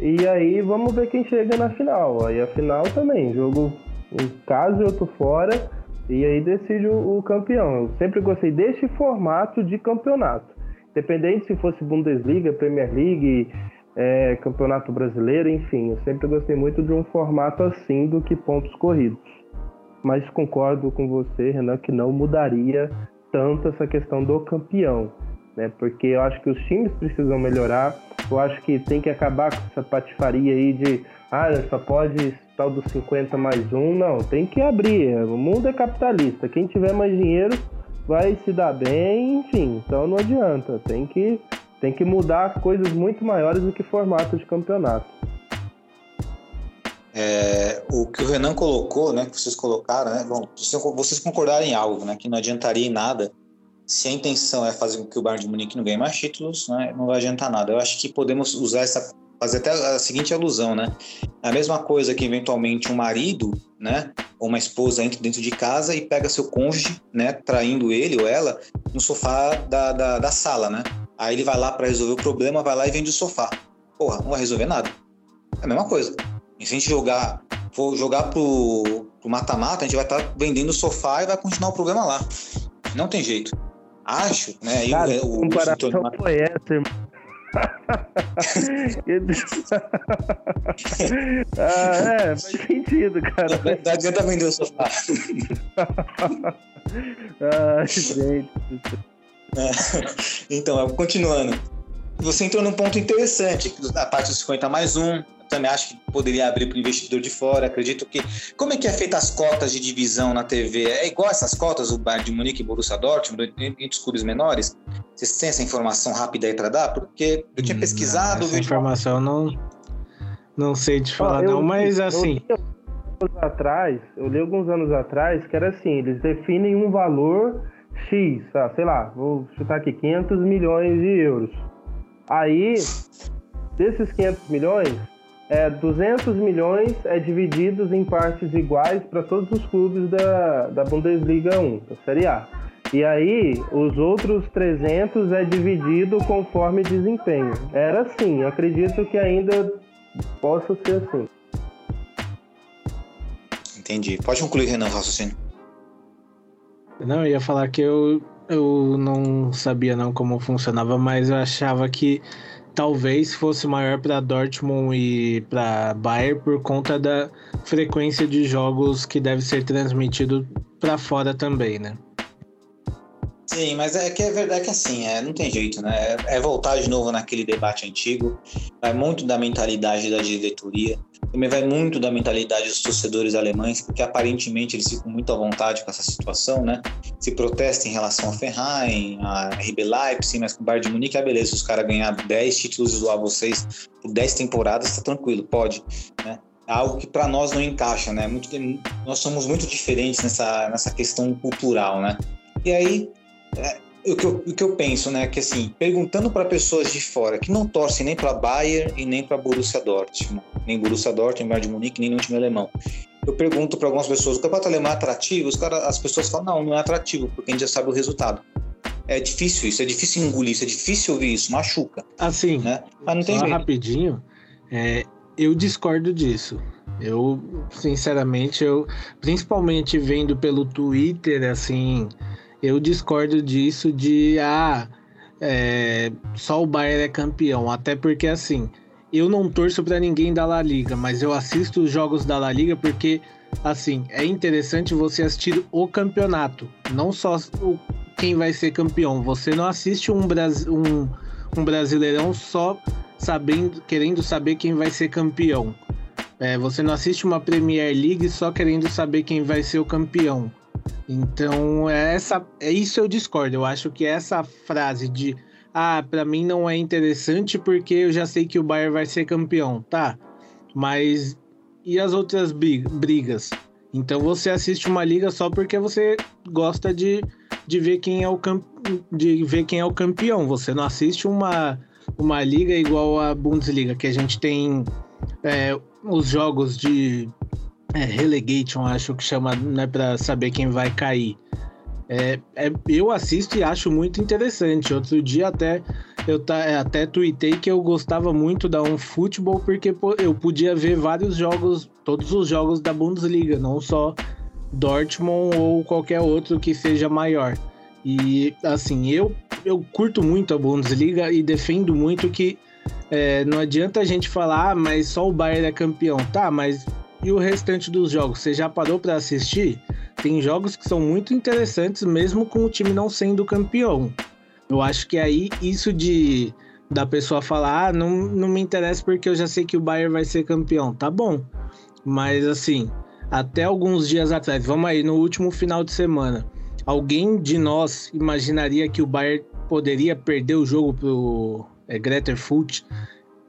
E aí vamos ver quem chega na final. Aí a final também, jogo em casa e outro fora. E aí decide o, o campeão. Eu sempre gostei deste formato de campeonato. Independente se fosse Bundesliga, Premier League, é, Campeonato Brasileiro, enfim, eu sempre gostei muito de um formato assim do que pontos corridos mas concordo com você, Renan, que não mudaria tanto essa questão do campeão, né? Porque eu acho que os times precisam melhorar. Eu acho que tem que acabar com essa patifaria aí de ah, só pode tal dos 50 mais um. Não, tem que abrir. O mundo é capitalista. Quem tiver mais dinheiro vai se dar bem, enfim. Então não adianta. Tem que, tem que mudar coisas muito maiores do que formato de campeonato. É, o que o Renan colocou, né, que vocês colocaram, né, bom, vocês concordarem em algo, né, que não adiantaria em nada se a intenção é fazer com que o Bayern de Munique não ganhe mais títulos, né, não vai adiantar nada. Eu acho que podemos usar essa fazer até a seguinte alusão, né? A mesma coisa que eventualmente um marido, né, ou uma esposa entra dentro de casa e pega seu cônjuge, né, traindo ele ou ela no sofá da, da, da sala, né? Aí ele vai lá para resolver o problema, vai lá e vende o sofá. Porra, não vai resolver nada. É a mesma coisa. E se a gente jogar, for jogar pro mata-mata, a gente vai estar tá vendendo o sofá e vai continuar o problema lá. Não tem jeito. Acho, né? Cara, o, o comparação foi essa, irmão. ah, é, faz sentido, cara. Da adianta vender o sofá. ah, gente. É. Então, continuando. Você entrou num ponto interessante, a parte dos 50 mais um, também acho que poderia abrir para o investidor de fora. Acredito que. Como é que é feita as cotas de divisão na TV? É igual essas cotas, o Bayern de Munique e Borussia Dortmund, entre os clubes menores? Vocês têm essa informação rápida aí para dar? Porque eu tinha pesquisado. Não, essa informação não, não sei te falar, eu, não, mas assim. Eu li, atrás, eu li alguns anos atrás que era assim: eles definem um valor X, ah, sei lá, vou chutar aqui, 500 milhões de euros. Aí, desses 500 milhões, é, 200 milhões é divididos em partes iguais para todos os clubes da, da Bundesliga 1, da Série A. E aí, os outros 300 é dividido conforme desempenho. Era assim, eu acredito que ainda possa ser assim. Entendi. Pode concluir, Renan, o raciocínio. Não, eu ia falar que eu, eu não sabia não como funcionava, mas eu achava que talvez fosse maior para Dortmund e para Bayern por conta da frequência de jogos que deve ser transmitido para fora também, né? Sim, mas é que é verdade que assim, é, não tem jeito, né? É, é voltar de novo naquele debate antigo, vai muito da mentalidade da diretoria, também vai muito da mentalidade dos torcedores alemães, porque aparentemente eles ficam muito à vontade com essa situação, né? Se protestam em relação a Ferrari, a RB Leipzig, mas com o Bayern de Munique, é beleza, se os caras ganhar 10 títulos e zoar vocês por 10 temporadas, tá tranquilo, pode, né? É algo que para nós não encaixa, né? Muito, nós somos muito diferentes nessa, nessa questão cultural, né? E aí, é, o, que eu, o que eu penso, né, que assim, perguntando para pessoas de fora que não torcem nem para Bayern e nem para Borussia Dortmund, nem Borussia Dortmund, Bayern de Munique, nem no time alemão. Eu pergunto para algumas pessoas, o campeonato alemão é atrativo? Os cara, as pessoas falam, não, não é atrativo, porque a gente já sabe o resultado. É difícil isso, é difícil engolir isso, é difícil ouvir isso, machuca. Assim, né? Mas não tem só rapidinho, é, eu discordo disso. Eu, sinceramente, eu, principalmente vendo pelo Twitter, assim, eu discordo disso de ah, é, só o Bayern é campeão, até porque assim, eu não torço para ninguém da La Liga, mas eu assisto os jogos da La Liga porque assim, é interessante você assistir o campeonato, não só o, quem vai ser campeão. Você não assiste um, um, um brasileirão só sabendo, querendo saber quem vai ser campeão. É, você não assiste uma Premier League só querendo saber quem vai ser o campeão. Então, é essa, é isso eu discordo. Eu acho que essa frase de ah, para mim não é interessante porque eu já sei que o Bayern vai ser campeão, tá? Mas e as outras brigas? Então você assiste uma liga só porque você gosta de, de ver quem é o camp... de ver quem é o campeão. Você não assiste uma uma liga igual a Bundesliga, que a gente tem é, os jogos de é, relegation, acho que chama, né, para saber quem vai cair. É, é, eu assisto e acho muito interessante. Outro dia até eu tá, até tuitei que eu gostava muito da um futebol porque eu podia ver vários jogos, todos os jogos da Bundesliga, não só Dortmund ou qualquer outro que seja maior. E assim, eu, eu curto muito a Bundesliga e defendo muito que é, não adianta a gente falar, ah, mas só o Bayern é campeão. Tá, mas e o restante dos jogos, você já parou para assistir? Tem jogos que são muito interessantes, mesmo com o time não sendo campeão. Eu acho que aí isso de da pessoa falar, ah, não, não me interessa porque eu já sei que o Bayern vai ser campeão. Tá bom. Mas assim, até alguns dias atrás, vamos aí, no último final de semana, alguém de nós imaginaria que o Bayern poderia perder o jogo pro é, Greter Furt?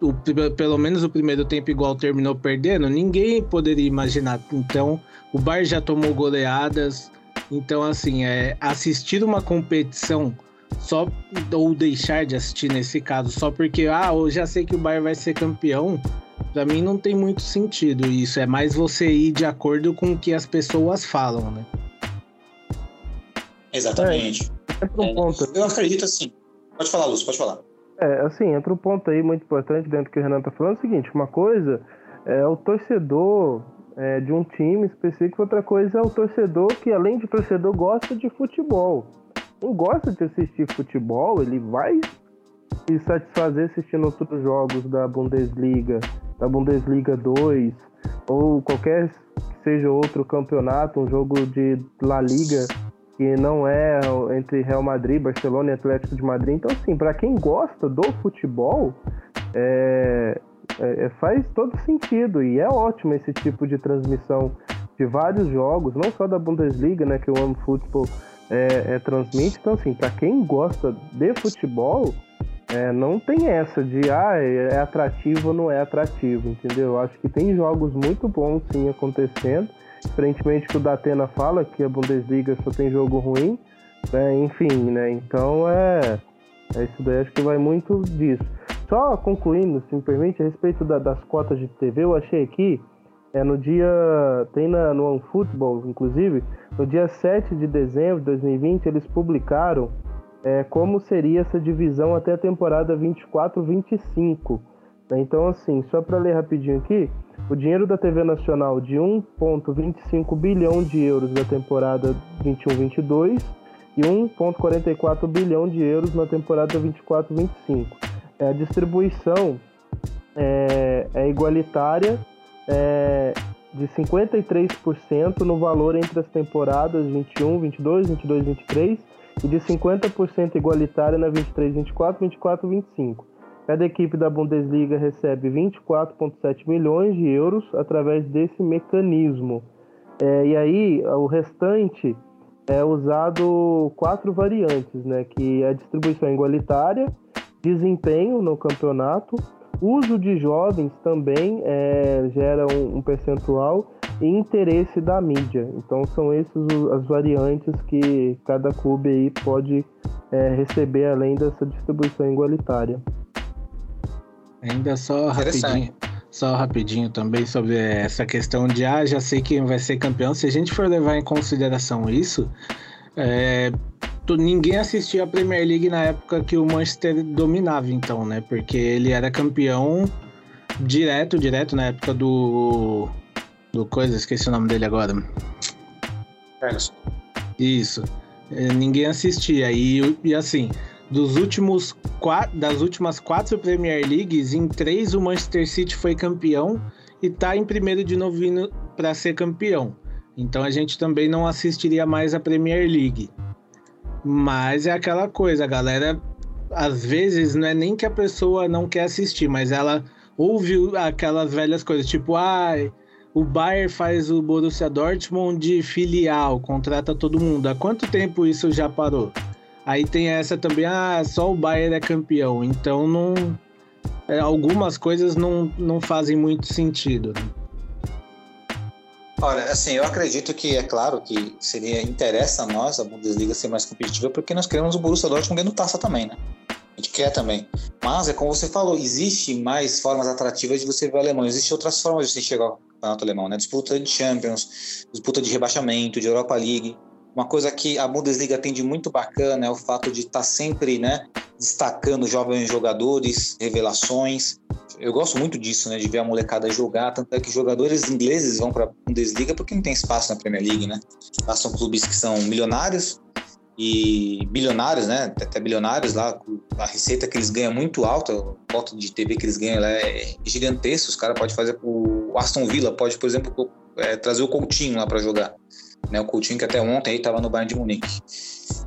O, pelo menos o primeiro tempo igual terminou perdendo, ninguém poderia imaginar. Então, o Bayern já tomou goleadas. Então, assim, é, assistir uma competição só ou deixar de assistir nesse caso só porque ah, eu já sei que o Bayern vai ser campeão, para mim não tem muito sentido isso. É mais você ir de acordo com o que as pessoas falam, né? Exatamente. É, um ponto. Eu acredito assim. Pode falar, Lúcio, pode falar. É, assim, entra um ponto aí muito importante dentro do que o Renan tá falando, é o seguinte, uma coisa é o torcedor é, de um time específico, outra coisa é o torcedor que, além de torcedor, gosta de futebol. Não gosta de assistir futebol, ele vai se satisfazer assistindo outros jogos da Bundesliga, da Bundesliga 2, ou qualquer que seja outro campeonato, um jogo de La Liga que não é entre Real Madrid, Barcelona e Atlético de Madrid. Então, assim, para quem gosta do futebol, é, é, é, faz todo sentido e é ótimo esse tipo de transmissão de vários jogos, não só da Bundesliga, né, que o Amo Futebol é, é, transmite. Então, assim, para quem gosta de futebol, é, não tem essa de ah, é atrativo ou não é atrativo, entendeu? Eu acho que tem jogos muito bons sim acontecendo. Diferentemente que o Datena fala que a Bundesliga só tem jogo ruim, né? enfim, né? Então é, é isso daí, acho que vai muito disso. Só concluindo, se me permite, a respeito da, das cotas de TV, eu achei aqui, é no dia, tem na, no OneFootball, inclusive, no dia 7 de dezembro de 2020, eles publicaram é, como seria essa divisão até a temporada 24-25. Né? Então, assim, só para ler rapidinho aqui, o dinheiro da TV Nacional de 1,25 bilhão de euros da temporada 21-22 e 1,44 bilhão de euros na temporada 24-25. É, a distribuição é, é igualitária é, de 53% no valor entre as temporadas 21, 22, 22, 23 e de 50% igualitária na 23, 24, 24, 25. Cada equipe da Bundesliga recebe 24,7 milhões de euros através desse mecanismo. É, e aí, o restante é usado quatro variantes, né? Que é a distribuição igualitária, desempenho no campeonato, uso de jovens também é, gera um, um, percentual e interesse da mídia. Então são essas as variantes que cada clube aí pode é, receber além dessa distribuição igualitária. Ainda só rapidinho, só rapidinho também sobre essa questão de ah, já sei quem vai ser campeão. Se a gente for levar em consideração isso, é, ninguém assistia a Premier League na época que o Manchester dominava, então, né? Porque ele era campeão direto, direto na época do. Do coisa, esqueci o nome dele agora. Ferguson. Isso. É, ninguém assistia. E, e assim, dos últimos quatro, das últimas quatro Premier Leagues, em três o Manchester City foi campeão e tá em primeiro de novo para ser campeão. Então a gente também não assistiria mais a Premier League. Mas é aquela coisa, a galera às vezes não é nem que a pessoa não quer assistir, mas ela ouve aquelas velhas coisas, tipo, ah, o Bayern faz o Borussia Dortmund de filial, contrata todo mundo. Há quanto tempo isso já parou? Aí tem essa também, ah, só o Bayern é campeão. Então não. É, algumas coisas não, não fazem muito sentido. Olha, assim, eu acredito que é claro que seria interessa a nós a Bundesliga ser mais competitiva, porque nós queremos o Borussia Dortmund ganhando taça também, né? A gente quer também. Mas é como você falou, existe mais formas atrativas de você ver o alemão. Existem outras formas de você chegar ao campeonato alemão, né? Disputa de Champions, disputa de rebaixamento, de Europa League. Uma coisa que a Bundesliga tem de muito bacana é o fato de estar tá sempre, né, destacando jovens jogadores, revelações. Eu gosto muito disso, né, de ver a molecada jogar, tanto é que jogadores ingleses vão para a Bundesliga porque não tem espaço na Premier League, né? Lá são clubes que são milionários e bilionários, né, até bilionários lá, a receita que eles ganham muito alta, o cota de TV que eles ganham é gigantesco, os caras podem fazer o Aston Villa pode, por exemplo, é, trazer o Coutinho lá para jogar né? O Coutinho que até ontem estava no Bayern de Munique.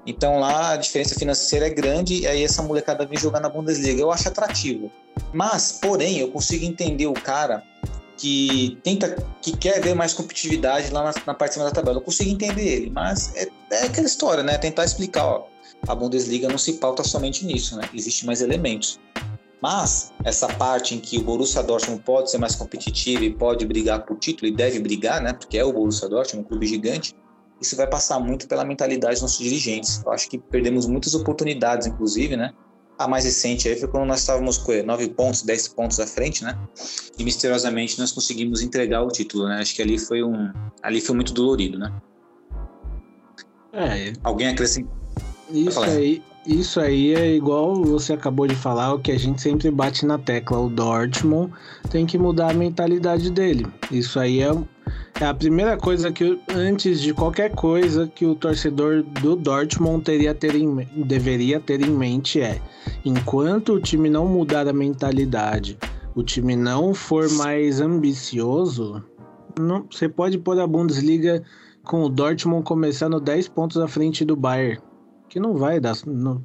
Então lá a diferença financeira é grande e aí essa molecada vem jogar na Bundesliga. Eu acho atrativo. Mas, porém, eu consigo entender o cara que tenta, que quer ver mais competitividade lá na, na parte de cima da tabela. Eu consigo entender ele, mas é, é aquela história, né? Tentar explicar, ó, a Bundesliga não se pauta somente nisso, né? Existem mais elementos. Mas essa parte em que o Borussia Dortmund pode ser mais competitivo e pode brigar por título e deve brigar, né? Porque é o Borussia Dortmund, um clube gigante. Isso vai passar muito pela mentalidade dos nossos dirigentes. Eu acho que perdemos muitas oportunidades, inclusive, né? A mais recente aí foi quando nós estávamos com 9 pontos, 10 pontos à frente, né? E misteriosamente nós conseguimos entregar o título, né? Acho que ali foi um, ali foi muito dolorido, né? É. Alguém acrescenta? Isso aí, isso aí é igual você acabou de falar, o que a gente sempre bate na tecla. O Dortmund tem que mudar a mentalidade dele. Isso aí é, é a primeira coisa que, antes de qualquer coisa, que o torcedor do Dortmund teria ter em, deveria ter em mente é: enquanto o time não mudar a mentalidade, o time não for mais ambicioso, não, você pode pôr a Bundesliga com o Dortmund começando 10 pontos à frente do Bayern que não vai dar, não,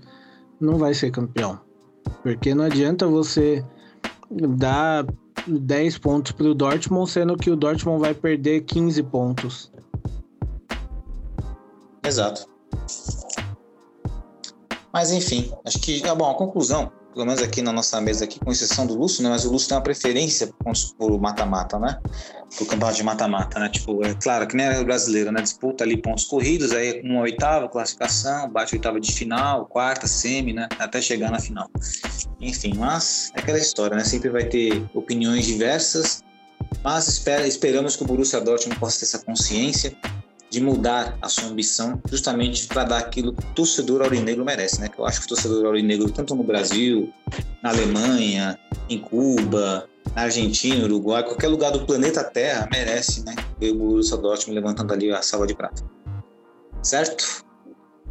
não vai ser campeão. Porque não adianta você dar 10 pontos para o Dortmund, sendo que o Dortmund vai perder 15 pontos. Exato. Mas enfim, acho que, ah, bom, a conclusão pelo menos aqui na nossa mesa aqui, com exceção do Lúcio, né? Mas o Lúcio tem uma preferência por mata-mata, né? Por campeonato de mata-mata, né? Tipo, é claro que nem é brasileiro, né? Disputa ali pontos corridos, aí uma oitava, classificação, bate oitava de final, quarta, semi, né? Até chegar na final. Enfim, mas é aquela história, né? Sempre vai ter opiniões diversas, mas espera, esperamos que o Borussia Dortmund possa ter essa consciência de mudar a sua ambição justamente para dar aquilo que o torcedor aurinegro merece, né? Que eu acho que o torcedor aurinegro, tanto no Brasil, na Alemanha, em Cuba, na Argentina, Uruguai, qualquer lugar do planeta Terra merece, né? Ver o Borussia Dortmund levantando ali a salva de prata. Certo?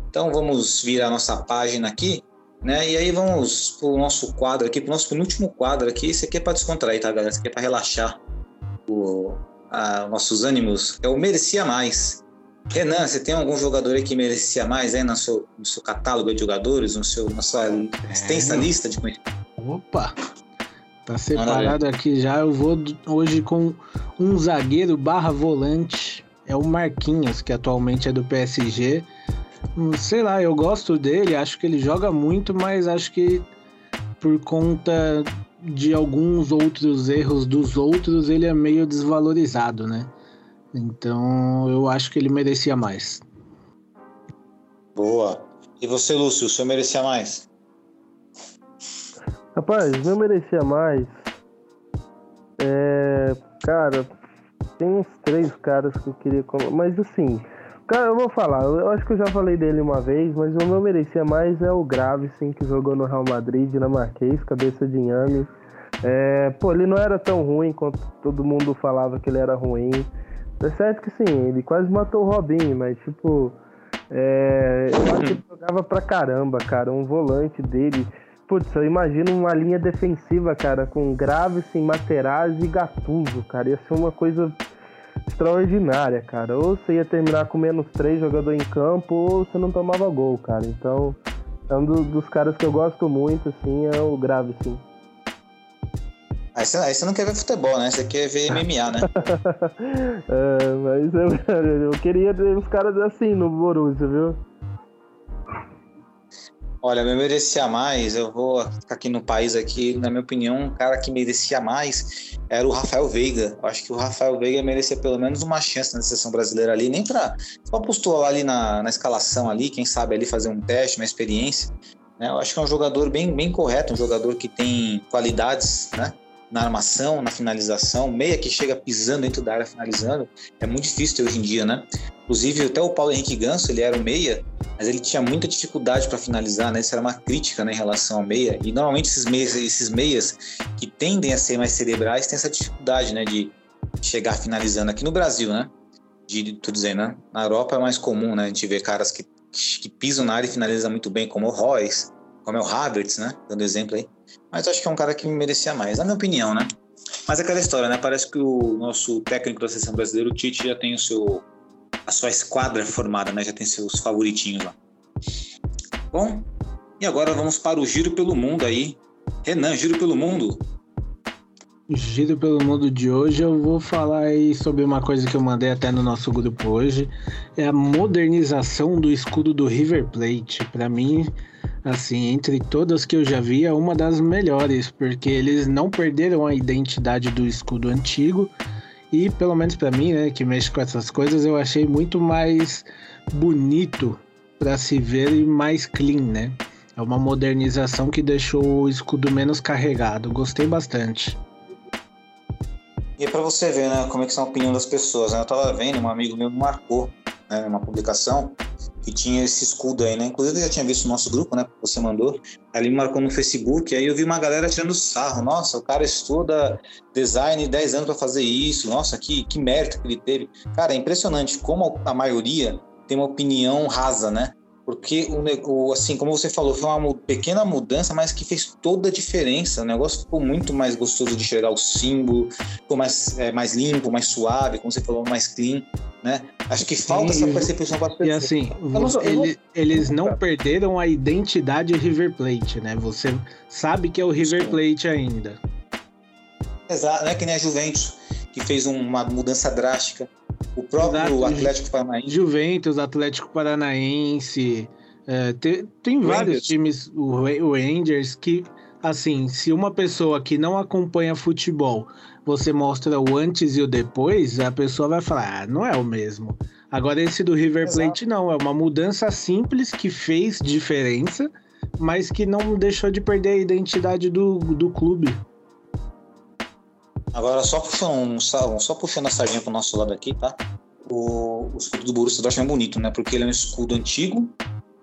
Então vamos virar a nossa página aqui, né? E aí vamos para o nosso quadro aqui, para o nosso penúltimo quadro aqui. Isso aqui é para descontrair, tá, galera? Isso aqui é para relaxar o, a, nossos ânimos. É o Merecia Mais. Renan, você tem algum jogador aí que merecia mais aí no seu, no seu catálogo de jogadores, no seu, na sua extensa é. lista de Opa! Tá separado aqui já. Eu vou hoje com um zagueiro barra volante. É o Marquinhos, que atualmente é do PSG. Hum, sei lá, eu gosto dele, acho que ele joga muito, mas acho que por conta de alguns outros erros dos outros, ele é meio desvalorizado, né? Então eu acho que ele merecia mais. Boa. E você, Lúcio, o senhor merecia mais? Rapaz, eu merecia mais. É. Cara, tem uns três caras que eu queria. Mas assim, cara, eu vou falar. Eu acho que eu já falei dele uma vez, mas o meu merecia mais é o Grave, sim, que jogou no Real Madrid, dinamarquês, cabeça de inhame. É, pô, ele não era tão ruim quanto todo mundo falava que ele era ruim. É certo que sim, ele quase matou o Robinho, mas tipo. É, eu acho que ele jogava pra caramba, cara. Um volante dele. Putz, eu imagino uma linha defensiva, cara, com Graves, Materazzi e Gattuso, cara. Ia ser uma coisa extraordinária, cara. Ou você ia terminar com menos três jogadores em campo, ou você não tomava gol, cara. Então, é um dos caras que eu gosto muito, assim, é o Grave, sim. Aí você, aí você não quer ver futebol, né? Você quer ver MMA, né? é, mas eu, eu queria ver os caras assim no Borussia, viu? Olha, me merecia mais, eu vou ficar aqui no país aqui, na minha opinião, um cara que merecia mais era o Rafael Veiga. Eu acho que o Rafael Veiga merecia pelo menos uma chance na seleção brasileira ali, nem para só postular ali na, na escalação ali, quem sabe ali fazer um teste, uma experiência. Né? Eu acho que é um jogador bem, bem correto, um jogador que tem qualidades, né? Na armação, na finalização, meia que chega pisando dentro da área finalizando, é muito difícil hoje em dia, né? Inclusive, até o Paulo Henrique Ganso, ele era o meia, mas ele tinha muita dificuldade para finalizar, né? Isso era uma crítica né, em relação ao meia. E normalmente esses meias, esses meias que tendem a ser mais cerebrais têm essa dificuldade, né? De chegar finalizando aqui no Brasil, né? De, tô dizendo, né? Na Europa é mais comum, né? A gente ver caras que, que pisam na área e finalizam muito bem, como o Royce, como é o Havertz, né? Dando exemplo aí. Mas acho que é um cara que me merecia mais, na minha opinião, né? Mas é aquela história, né? Parece que o nosso técnico da seleção brasileira, o Tite, já tem o seu a sua esquadra formada, né? Já tem seus favoritinhos lá. Bom, e agora vamos para o giro pelo mundo aí. Renan, giro pelo mundo. Giro pelo mundo de hoje, eu vou falar aí sobre uma coisa que eu mandei até no nosso grupo hoje. É a modernização do escudo do River Plate. Para mim, assim, entre todas que eu já vi, é uma das melhores, porque eles não perderam a identidade do escudo antigo. E pelo menos para mim, né, que mexe com essas coisas, eu achei muito mais bonito para se ver e mais clean, né? É uma modernização que deixou o escudo menos carregado. Gostei bastante. E para você ver, né, como é que são a opinião das pessoas, né? Eu tava vendo, um amigo meu marcou, né, uma publicação que tinha esse escudo aí, né? Inclusive eu já tinha visto no nosso grupo, né, que você mandou. Ali me marcou no Facebook, aí eu vi uma galera tirando sarro. Nossa, o cara estuda design 10 anos para fazer isso. Nossa, que, que mérito que ele teve. Cara, é impressionante como a maioria tem uma opinião rasa, né? Porque o, assim, como você falou, foi uma pequena mudança, mas que fez toda a diferença. O negócio ficou muito mais gostoso de enxergar o símbolo, ficou mais, é, mais limpo, mais suave, como você falou, mais clean, né? Acho que falta Sim, essa percepção para as pessoas. E assim, você, ele, eles não perderam a identidade River Plate, né? Você sabe que é o River Plate ainda. Exato, não é que nem a Juventus, que fez uma mudança drástica o próprio Exato, Atlético Paranaense. Juventus, Atlético Paranaense. É, tem, tem vários times, o, o Rangers, que, assim, se uma pessoa que não acompanha futebol, você mostra o antes e o depois, a pessoa vai falar, ah, não é o mesmo. Agora, esse do River Plate, Exato. não. É uma mudança simples que fez diferença, mas que não deixou de perder a identidade do, do clube. Agora, só puxando, só puxando a sardinha pro nosso lado aqui, tá? O, o escudo do Borussia Dortmund é bonito, né? Porque ele é um escudo antigo,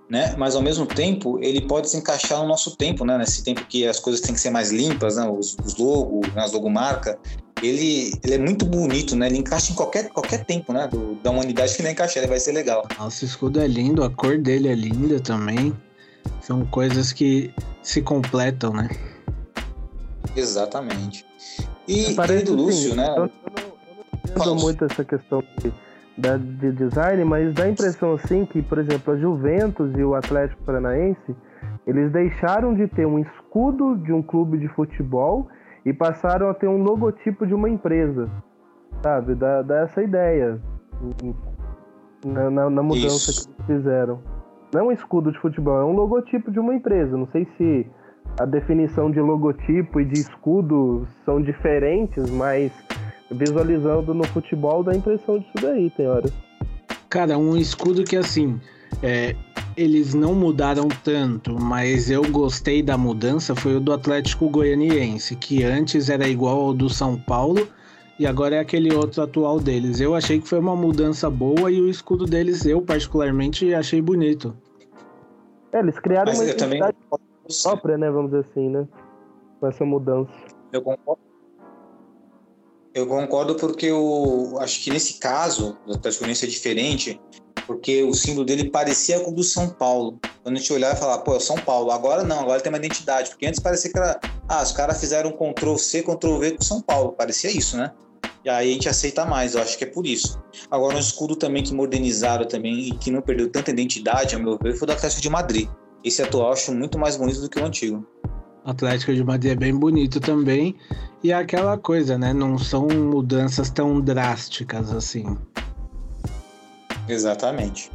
né? Mas ao mesmo tempo ele pode se encaixar no nosso tempo, né? Nesse tempo que as coisas têm que ser mais limpas, né? Os, os logos, né? as logomarcas. Ele, ele é muito bonito, né? Ele encaixa em qualquer, qualquer tempo, né? Do, da humanidade que ele encaixa, ele vai ser legal. Nossa, o escudo é lindo, a cor dele é linda também. São coisas que se completam, né? Exatamente. E querido Lúcio, né? Eu, eu, não, entendo muito essa questão de, de design, mas dá a impressão assim que, por exemplo, a Juventus e o Atlético Paranaense, eles deixaram de ter um escudo de um clube de futebol e passaram a ter um logotipo de uma empresa, sabe? Dá, dá essa ideia na, na, na mudança Isso. que eles fizeram. Não é um escudo de futebol, é um logotipo de uma empresa. Não sei se a definição de logotipo e de escudo são diferentes, mas visualizando no futebol dá a impressão disso daí, tem horas. Cara, um escudo que assim, é, eles não mudaram tanto, mas eu gostei da mudança foi o do Atlético Goianiense, que antes era igual ao do São Paulo e agora é aquele outro atual deles. Eu achei que foi uma mudança boa e o escudo deles eu particularmente achei bonito. É, eles criaram mas uma identidade também própria, né? Vamos dizer assim, né? Com essa mudança. Eu concordo. Eu concordo porque eu acho que nesse caso, o Atlético é diferente, porque o símbolo dele parecia com o do São Paulo. Quando a gente olhar e falar, pô, é São Paulo. Agora não, agora tem uma identidade. Porque antes parecia que era. Ah, os caras fizeram um Ctrl-C, Ctrl-V com São Paulo. Parecia isso, né? E aí a gente aceita mais, eu acho que é por isso. Agora, um escudo também que modernizaram também e que não perdeu tanta identidade, ao meu ver, foi o do de Madrid. Esse atual eu acho muito mais bonito do que o antigo. Atlético de Madrid é bem bonito também. E é aquela coisa, né? Não são mudanças tão drásticas assim. Exatamente.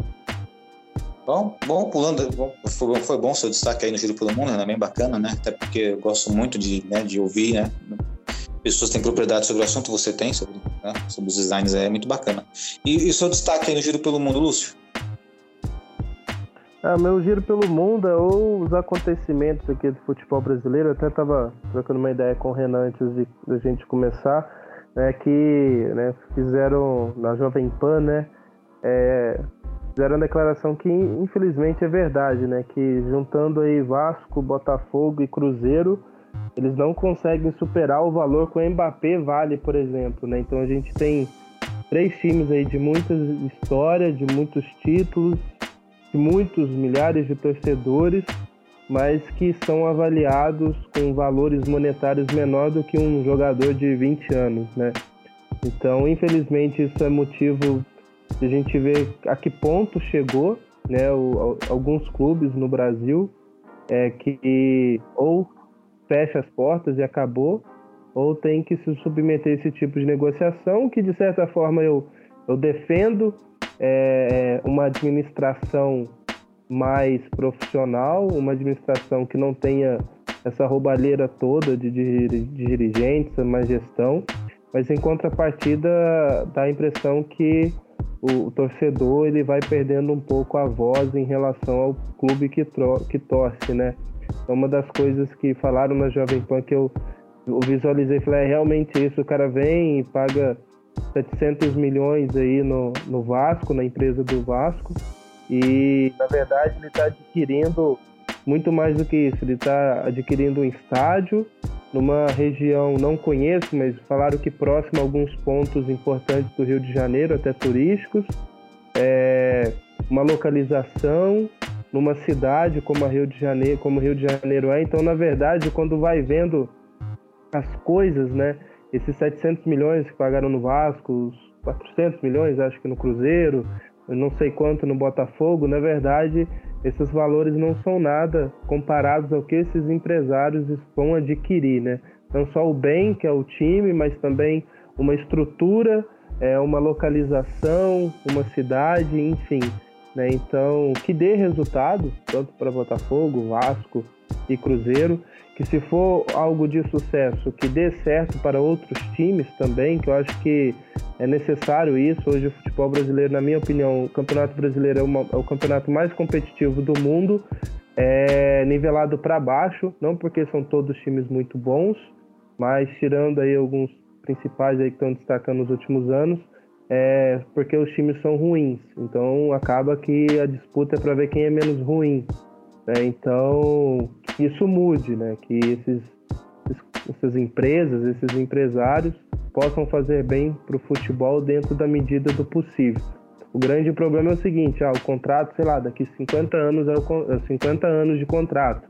Bom, bom pulando, bom, foi, foi, bom seu destaque aí no Giro pelo Mundo, é né? bem bacana, né? Até porque eu gosto muito de, né, de ouvir, né? Pessoas têm propriedade sobre o assunto, você tem, sobre, né? sobre os designs, é muito bacana. E, e seu destaque aí no Giro pelo Mundo, Lúcio? Ah, meu giro pelo mundo é ou os acontecimentos aqui do futebol brasileiro. Eu até estava trocando uma ideia com o Renan antes de, de gente começar, né, que né, fizeram na Jovem Pan, né, é, fizeram a declaração que infelizmente é verdade, né, que juntando aí Vasco, Botafogo e Cruzeiro, eles não conseguem superar o valor que o Mbappé vale, por exemplo, né. Então a gente tem três times aí de muitas histórias, de muitos títulos muitos milhares de torcedores, mas que são avaliados com valores monetários menor do que um jogador de 20 anos, né? Então, infelizmente, isso é motivo de a gente ver a que ponto chegou, né? O, alguns clubes no Brasil é, que ou fecha as portas e acabou, ou tem que se submeter a esse tipo de negociação, que de certa forma eu, eu defendo é, uma administração mais profissional, uma administração que não tenha essa roubalheira toda de, de, de dirigentes, má gestão, mas em contrapartida dá a impressão que o, o, torcedor ele vai perdendo um pouco a voz em relação ao clube que, que torce, né? Então, uma das coisas que falaram na Jovem Pan que eu, eu visualizei, falei, é realmente isso, o cara vem e paga 700 milhões aí no, no Vasco, na empresa do Vasco, e na verdade ele está adquirindo muito mais do que isso, ele está adquirindo um estádio numa região, não conheço, mas falaram que próximo a alguns pontos importantes do Rio de Janeiro, até turísticos, é, uma localização numa cidade como a Rio de Janeiro, como Rio de Janeiro é. Então, na verdade, quando vai vendo as coisas, né, esses 700 milhões que pagaram no Vasco, os 400 milhões, acho que no Cruzeiro, não sei quanto no Botafogo, na verdade, esses valores não são nada comparados ao que esses empresários vão adquirir, né? Não só o bem, que é o time, mas também uma estrutura, é, uma localização, uma cidade, enfim. Né? Então, que dê resultado, tanto para Botafogo, Vasco e Cruzeiro, que se for algo de sucesso, que dê certo para outros times também, que eu acho que é necessário isso. Hoje o futebol brasileiro, na minha opinião, o Campeonato Brasileiro é, uma, é o campeonato mais competitivo do mundo, é nivelado para baixo, não porque são todos times muito bons, mas tirando aí alguns principais aí que estão destacando nos últimos anos, é porque os times são ruins. Então acaba que a disputa é para ver quem é menos ruim. Né? Então, isso mude, né? que esses, essas empresas, esses empresários possam fazer bem para o futebol dentro da medida do possível. O grande problema é o seguinte, ah, o contrato, sei lá, daqui 50 anos é, o, 50 é anos de contrato.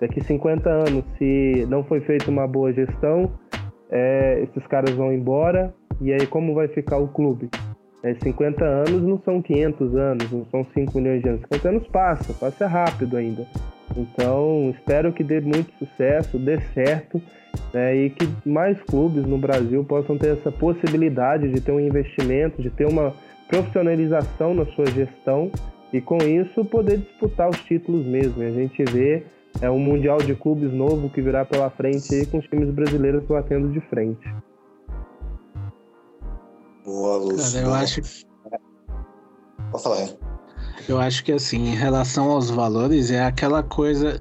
Daqui 50 anos, se não foi feita uma boa gestão, é, esses caras vão embora, e aí como vai ficar o clube? É, 50 anos não são 500 anos, não são 5 milhões de anos. 50 anos passa, passa rápido ainda. Então, espero que dê muito sucesso, dê certo, né, e que mais clubes no Brasil possam ter essa possibilidade de ter um investimento, de ter uma profissionalização na sua gestão e com isso poder disputar os títulos mesmo. a gente vê é um mundial de clubes novo que virá pela frente aí, com os times brasileiros batendo de frente. Boa, Lúcio. Cara, eu acho. Pode falar. Eu acho que assim, em relação aos valores, é aquela coisa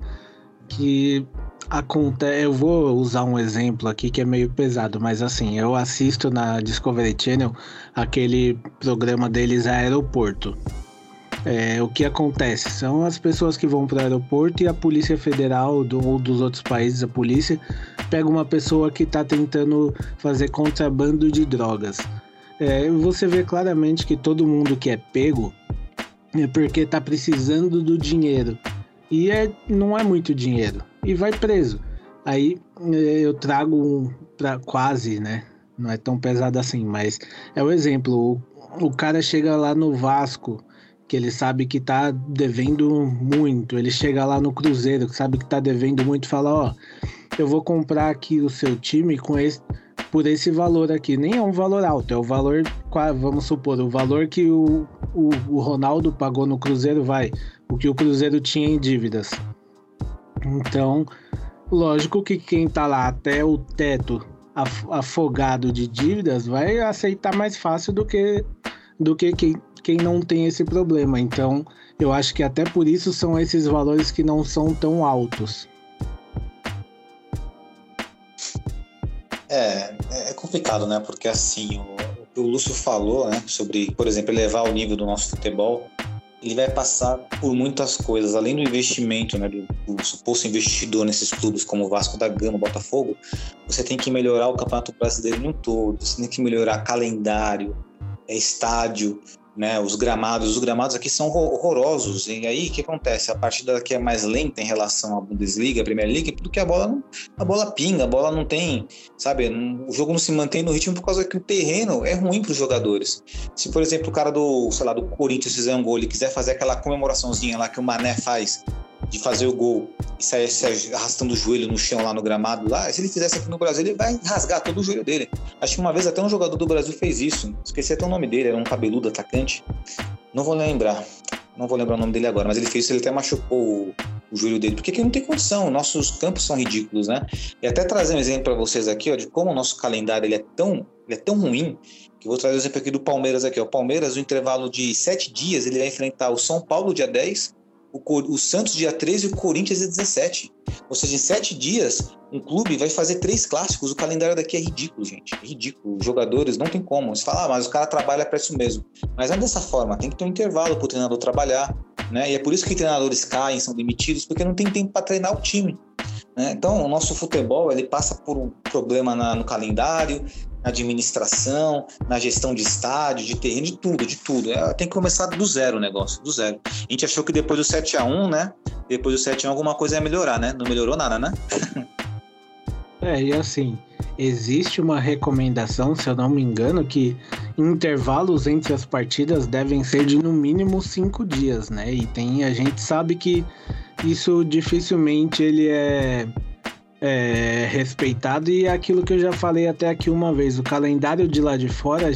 que acontece. Eu vou usar um exemplo aqui que é meio pesado, mas assim, eu assisto na Discovery Channel aquele programa deles Aeroporto. É, o que acontece? São as pessoas que vão para o aeroporto e a Polícia Federal do, ou dos outros países, a polícia, pega uma pessoa que está tentando fazer contrabando de drogas é, você vê claramente que todo mundo que é pego é porque tá precisando do dinheiro. E é, não é muito dinheiro. E vai preso. Aí é, eu trago um pra quase, né? Não é tão pesado assim, mas é o exemplo. O, o cara chega lá no Vasco, que ele sabe que tá devendo muito. Ele chega lá no Cruzeiro, que sabe que tá devendo muito, fala, ó, eu vou comprar aqui o seu time com esse por esse valor aqui. Nem é um valor alto, é o valor, vamos supor, o valor que o, o, o Ronaldo pagou no Cruzeiro vai, o que o Cruzeiro tinha em dívidas. Então, lógico que quem tá lá até o teto afogado de dívidas vai aceitar mais fácil do que do que quem, quem não tem esse problema. Então, eu acho que até por isso são esses valores que não são tão altos. É, é complicado, né? Porque assim, o, o Lúcio falou, né? Sobre, por exemplo, elevar o nível do nosso futebol, ele vai passar por muitas coisas. Além do investimento, né? Do, do suposto investidor nesses clubes como o Vasco da Gama, Botafogo, você tem que melhorar o Campeonato Brasileiro um todo. Você tem que melhorar calendário, é, estádio, né? Os gramados, os gramados aqui são horrorosos. E aí o que acontece? A partida aqui é mais lenta em relação à Bundesliga, à Premier League, porque a bola não, a bola pinga, a bola não tem, sabe? O jogo não se mantém no ritmo por causa que o terreno é ruim para os jogadores. Se por exemplo o cara do, sei lá, do Corinthians fizer um gol e quiser fazer aquela comemoraçãozinha lá que o Mané faz de fazer o gol e sair arrastando o joelho no chão lá no gramado lá, se ele fizesse aqui no Brasil, ele vai rasgar todo o joelho dele. Acho que uma vez até um jogador do Brasil fez isso. Esqueci até o nome dele, era um cabeludo atacante. Não vou lembrar. Não vou lembrar o nome dele agora, mas ele fez isso, ele até machucou o, o joelho dele, porque aqui não tem condição, nossos campos são ridículos, né? E até trazer um exemplo para vocês aqui, ó, de como o nosso calendário ele é tão, ele é tão ruim, que eu vou trazer o um exemplo aqui do Palmeiras aqui, ó. O Palmeiras, no intervalo de sete dias, ele vai enfrentar o São Paulo dia 10, o, o Santos dia 13 e o Corinthians dia 17. Ou seja, em sete dias, um clube vai fazer três clássicos. O calendário daqui é ridículo, gente. É ridículo. Os jogadores não tem como. Você fala, ah, mas o cara trabalha para isso mesmo. Mas não é dessa forma. Tem que ter um intervalo para o treinador trabalhar. Né? E é por isso que treinadores caem, são demitidos, porque não tem tempo para treinar o time. Né? Então, o nosso futebol ele passa por um problema na, no calendário, na administração, na gestão de estádio, de terreno, de tudo, de tudo. É, tem que começar do zero o negócio, do zero. A gente achou que depois do 7 a 1 né? Depois do 7 a 1 alguma coisa ia melhorar, né? Não melhorou nada, né? é, e assim, existe uma recomendação, se eu não me engano, que intervalos entre as partidas devem ser de no mínimo cinco dias, né? E tem, a gente sabe que isso dificilmente ele é é, respeitado e é aquilo que eu já falei até aqui uma vez, o calendário de lá de fora,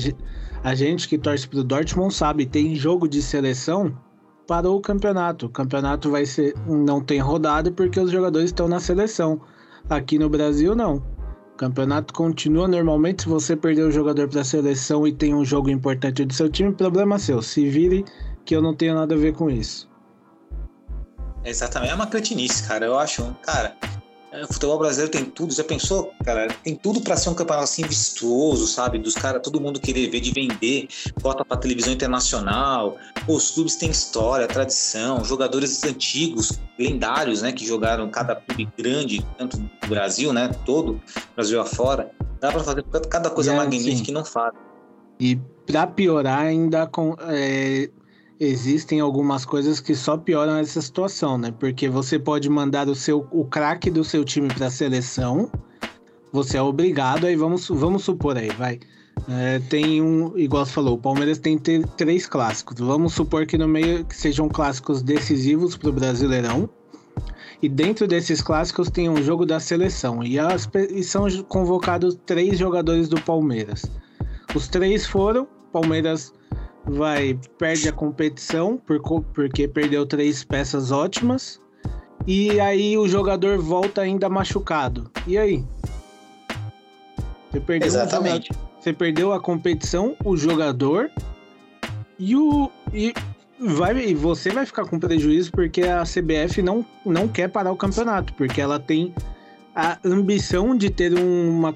a gente que torce para o Dortmund sabe, tem jogo de seleção para o campeonato. O campeonato vai ser não tem rodada porque os jogadores estão na seleção. Aqui no Brasil não. O campeonato continua normalmente. Se você perder o jogador para a seleção e tem um jogo importante do seu time, problema seu. Se vire que eu não tenho nada a ver com isso. Exatamente, é uma cretinice, cara. Eu acho, cara, o futebol brasileiro tem tudo. Já pensou, cara? Tem tudo para ser um campeonato assim vistoso, sabe? Dos caras, todo mundo querer ver, de vender, bota pra televisão internacional. Pô, os clubes têm história, tradição, jogadores antigos, lendários, né? Que jogaram cada clube grande, tanto do Brasil, né? Todo, Brasil afora. Dá pra fazer cada coisa é, magnífica sim. que não faz. E pra piorar, ainda com. É existem algumas coisas que só pioram essa situação, né? Porque você pode mandar o seu o craque do seu time para a seleção, você é obrigado, aí vamos, vamos supor aí, vai. É, tem um, igual você falou, o Palmeiras tem três clássicos. Vamos supor que no meio que sejam clássicos decisivos para o Brasileirão. E dentro desses clássicos tem um jogo da seleção. E, as, e são convocados três jogadores do Palmeiras. Os três foram, Palmeiras vai perde a competição por, porque perdeu três peças ótimas e aí o jogador volta ainda machucado. E aí? Você perdeu Exatamente. você perdeu a competição, o jogador e o e vai e você vai ficar com prejuízo porque a CBF não não quer parar o campeonato, porque ela tem a ambição de ter uma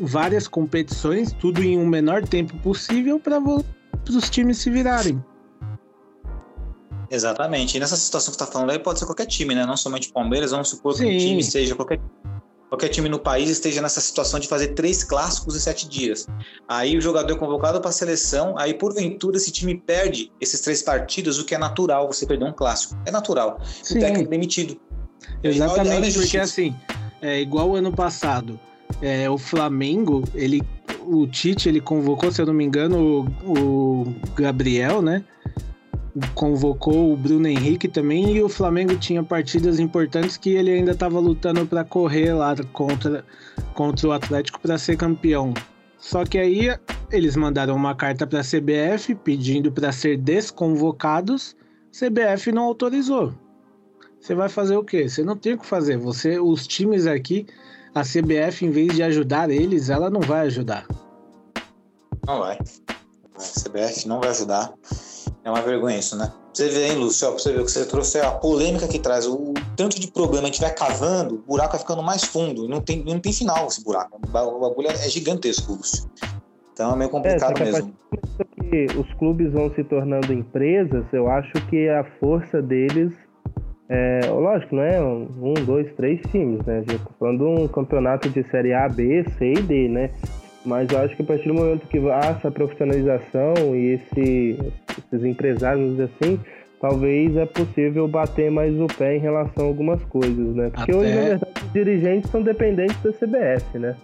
várias competições, tudo em um menor tempo possível para para os times se virarem. Exatamente. E nessa situação que você está falando aí, pode ser qualquer time, né? Não somente o Palmeiras, vamos supor Sim. que um time seja qualquer, qualquer time no país esteja nessa situação de fazer três clássicos em sete dias. Aí o jogador é convocado para a seleção, aí porventura esse time perde esses três partidos, o que é natural você perder um clássico. É natural. Sim. O técnico demitido. Exatamente, olha, olha porque assim, é igual o ano passado. É, o Flamengo, ele o Tite ele convocou, se eu não me engano, o, o Gabriel, né? Convocou o Bruno Henrique também e o Flamengo tinha partidas importantes que ele ainda estava lutando para correr lá contra, contra o Atlético para ser campeão. Só que aí eles mandaram uma carta para a CBF pedindo para ser desconvocados. CBF não autorizou. Você vai fazer o quê? Você não tem o que fazer. Você, os times aqui a CBF, em vez de ajudar eles, ela não vai ajudar. Não vai. A CBF não vai ajudar. É uma vergonha isso, né? Você vê, hein, Lúcio? Ó, pra você ver o que você trouxe é a polêmica que traz. O tanto de problema a gente vai cavando, o buraco vai ficando mais fundo. Não tem, não tem final esse buraco. O bagulho é gigantesco, Lúcio. Então é meio complicado é, mesmo. Que os clubes vão se tornando empresas, eu acho que a força deles é, lógico, não é um, dois, três times, né? Tá falando um campeonato de série A, B, C e D, né? Mas eu acho que a partir do momento que há essa profissionalização e esse, esses empresários, assim, talvez é possível bater mais o pé em relação a algumas coisas, né? Porque Até... hoje, na verdade, os dirigentes são dependentes da CBF, né?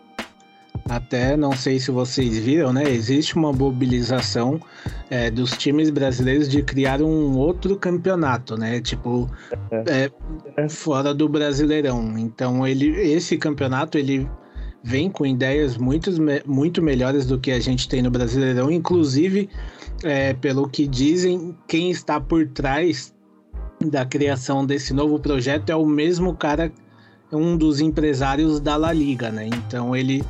Até não sei se vocês viram, né? Existe uma mobilização é, dos times brasileiros de criar um outro campeonato, né? Tipo, é, fora do Brasileirão. Então, ele, esse campeonato ele vem com ideias muito, muito melhores do que a gente tem no Brasileirão, inclusive, é, pelo que dizem, quem está por trás da criação desse novo projeto é o mesmo cara, um dos empresários da La Liga, né? Então ele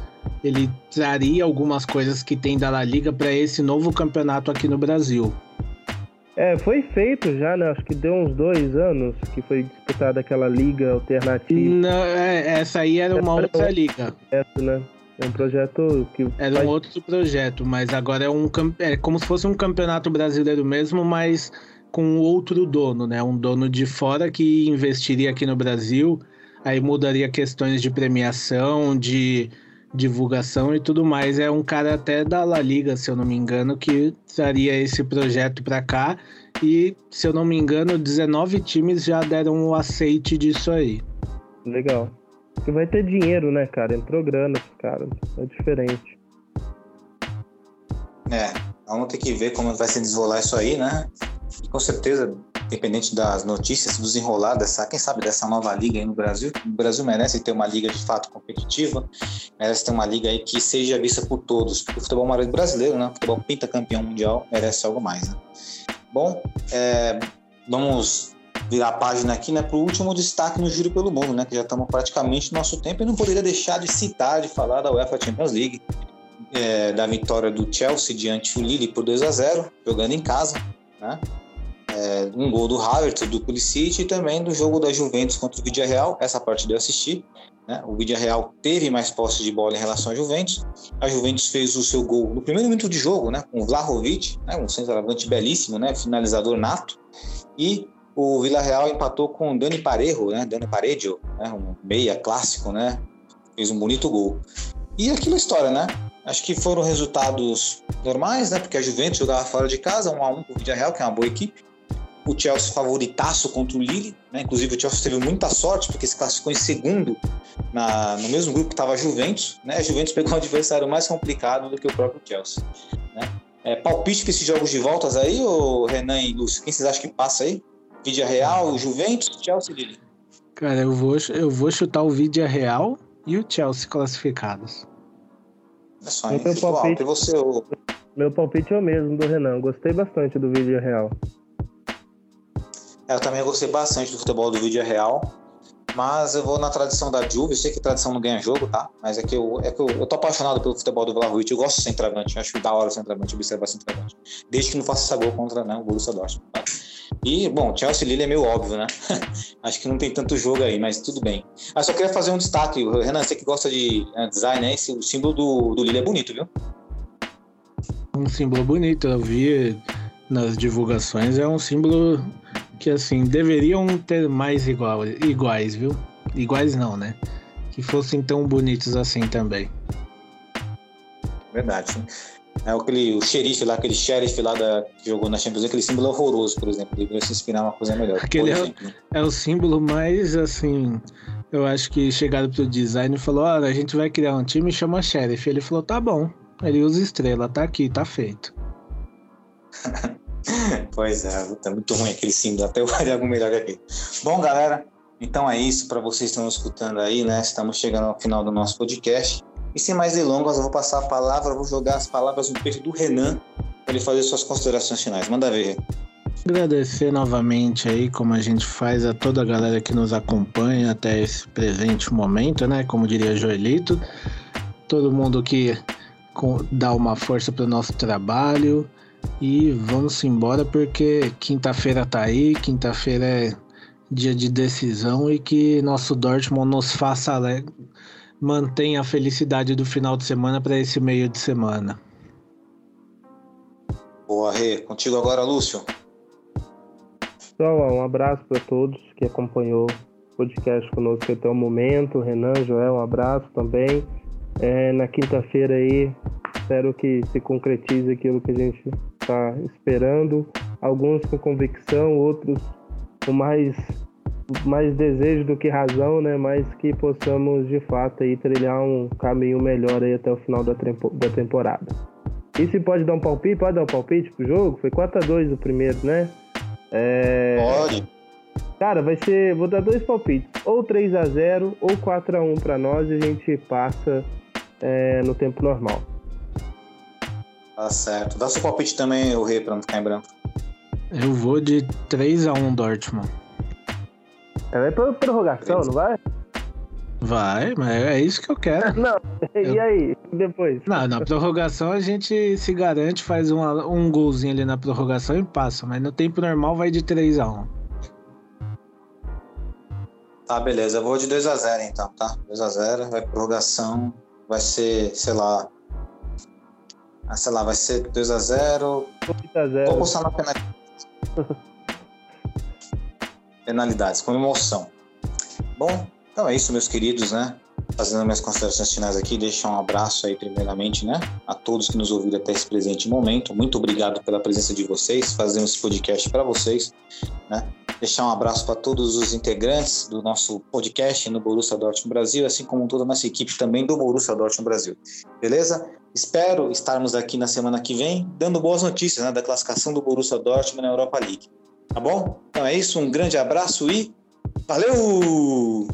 ele traria algumas coisas que tem da La Liga para esse novo campeonato aqui no Brasil. É, foi feito já, né? Acho que deu uns dois anos que foi disputada aquela liga alternativa. Não, é, essa aí era uma outra liga. Essa, né? É um projeto que. Era faz... um outro projeto, mas agora é um é como se fosse um campeonato brasileiro mesmo, mas com outro dono, né? Um dono de fora que investiria aqui no Brasil, aí mudaria questões de premiação, de divulgação e tudo mais. É um cara até da La Liga, se eu não me engano, que traria esse projeto para cá. E, se eu não me engano, 19 times já deram o aceite disso aí. Legal. Porque vai ter dinheiro, né, cara? Entrou grana, cara. É diferente. É, vamos ter que ver como vai se desenrolar isso aí, né? E com certeza independente das notícias, dos enrolar dessa, quem sabe, dessa nova liga aí no Brasil. O Brasil merece ter uma liga de fato competitiva, merece ter uma liga aí que seja vista por todos. Porque o futebol brasileiro, né? O futebol pinta campeão mundial, merece algo mais, né? Bom, é, vamos virar a página aqui, né, para o último destaque no Giro pelo Mundo, né, que já estamos praticamente no nosso tempo e não poderia deixar de citar, de falar da UEFA Champions League, é, da vitória do Chelsea diante do Lille por 2 a 0 jogando em casa, né, é, um gol do Havertz, do Pulisic e também do jogo da Juventus contra o Vidia Real. Essa parte eu assisti. Né? O Vidia Real teve mais posse de bola em relação à Juventus. A Juventus fez o seu gol no primeiro minuto de jogo, né? com Vlahovic, né? um centroavante belíssimo, né? finalizador nato. E o Vila Real empatou com Dani Parejo, né? Dani Parejo, né? um meia clássico, né? fez um bonito gol. E aquela história, né? Acho que foram resultados normais, né? Porque a Juventus jogava fora de casa, um a um com o Vidia Real, que é uma boa equipe o Chelsea favoritaço contra o Lille, né? Inclusive o Chelsea teve muita sorte porque se classificou em segundo na, no mesmo grupo que estava a Juventus, né? A Juventus pegou um adversário mais complicado do que o próprio Chelsea, né? É, palpite para esses jogos de voltas aí, o Renan e Lúcio, quem vocês acham que passa aí? Vidia Real, Juventus, Chelsea e Lille? Cara, eu vou, eu vou chutar o Vidia Real e o Chelsea classificados. É só, hein? Meu palpite, você, o... Meu palpite é o mesmo do Renan. Gostei bastante do Vidia Real. Eu também gostei bastante do futebol do vídeo real. Mas eu vou na tradição da Juve. Eu sei que tradição não ganha jogo, tá? Mas é que eu, é que eu, eu tô apaixonado pelo futebol do Vlahovic. Eu gosto de centroavante. Eu acho da hora o centroavante, observar centroavante. Desde que não faça essa gol contra né, o Borussia Dortmund, tá? E, bom, Chelsea Lille é meio óbvio, né? acho que não tem tanto jogo aí, mas tudo bem. Mas só queria fazer um destaque. Renan, você que gosta de uh, design, né? Esse, o símbolo do, do Lille é bonito, viu? Um símbolo bonito. Eu vi nas divulgações. É um símbolo que assim deveriam ter mais igual, iguais, viu? Iguais não, né? Que fossem tão bonitos assim também. Verdade. É aquele, o xerife lá, aquele sheriff lá da, que jogou na Champions League, aquele símbolo horroroso, por exemplo. Deveria se inspirar uma coisa melhor. Aquele é, o, é o símbolo mais, assim, eu acho que chegaram pro design e falou, olha, a gente vai criar um time e chama sheriff. Ele falou, tá bom. Ele usa estrela, tá aqui, tá feito. pois é, tá muito ruim aquele símbolo, até eu faria algo melhor aqui. Bom, galera, então é isso para vocês que estão escutando aí, né? Estamos chegando ao final do nosso podcast. E sem mais delongas, eu vou passar a palavra, vou jogar as palavras no peito do Renan para ele fazer suas considerações finais. Manda ver. Agradecer novamente aí, como a gente faz a toda a galera que nos acompanha até esse presente momento, né? Como diria Joelito, todo mundo que dá uma força para o nosso trabalho. E vamos embora porque quinta-feira tá aí, quinta-feira é dia de decisão e que nosso Dortmund nos faça mantenha a felicidade do final de semana para esse meio de semana. Boa, Rê. Contigo agora, Lúcio. Pessoal, um abraço para todos que acompanhou o podcast conosco até o momento. Renan, Joel, um abraço também. É, na quinta-feira aí, espero que se concretize aquilo que a gente está esperando. Alguns com convicção, outros com mais mais desejo do que razão, né? Mas que possamos de fato aí trilhar um caminho melhor aí até o final da, da temporada. E se pode dar um palpite? Pode dar um palpite pro jogo? Foi 4x2 o primeiro, né? É... Pode. Cara, vai ser. Vou dar dois palpites. Ou 3 x 0 ou 4 x 1 para nós e a gente passa é, no tempo normal. Tá certo. Dá seu palpite também, o Rei, pra não ficar em branco. Eu vou de 3 x 1 Dortmund. É, vai pra prorrogação, 3. não vai? Vai, mas é isso que eu quero. Não, e aí, depois? Não, na prorrogação a gente se garante, faz uma, um golzinho ali na prorrogação e passa, mas no tempo normal vai de 3 x 1 Tá, beleza. Eu vou de 2x0 então, tá? 2x0, vai prorrogação. Vai ser, sei lá. Ah, sei lá, vai ser 2x0. 2x0. Vou postar na penalidade. penalidades, com emoção. Bom, então é isso, meus queridos, né? Fazendo minhas considerações finais aqui, deixar um abraço aí, primeiramente, né? A todos que nos ouviram até esse presente momento. Muito obrigado pela presença de vocês, fazendo esse podcast para vocês, né? Deixar um abraço para todos os integrantes do nosso podcast no Borussia Dortmund Brasil, assim como toda a nossa equipe também do Borussia Dortmund Brasil. Beleza? Espero estarmos aqui na semana que vem dando boas notícias né, da classificação do Borussia Dortmund na Europa League. Tá bom? Então é isso, um grande abraço e valeu!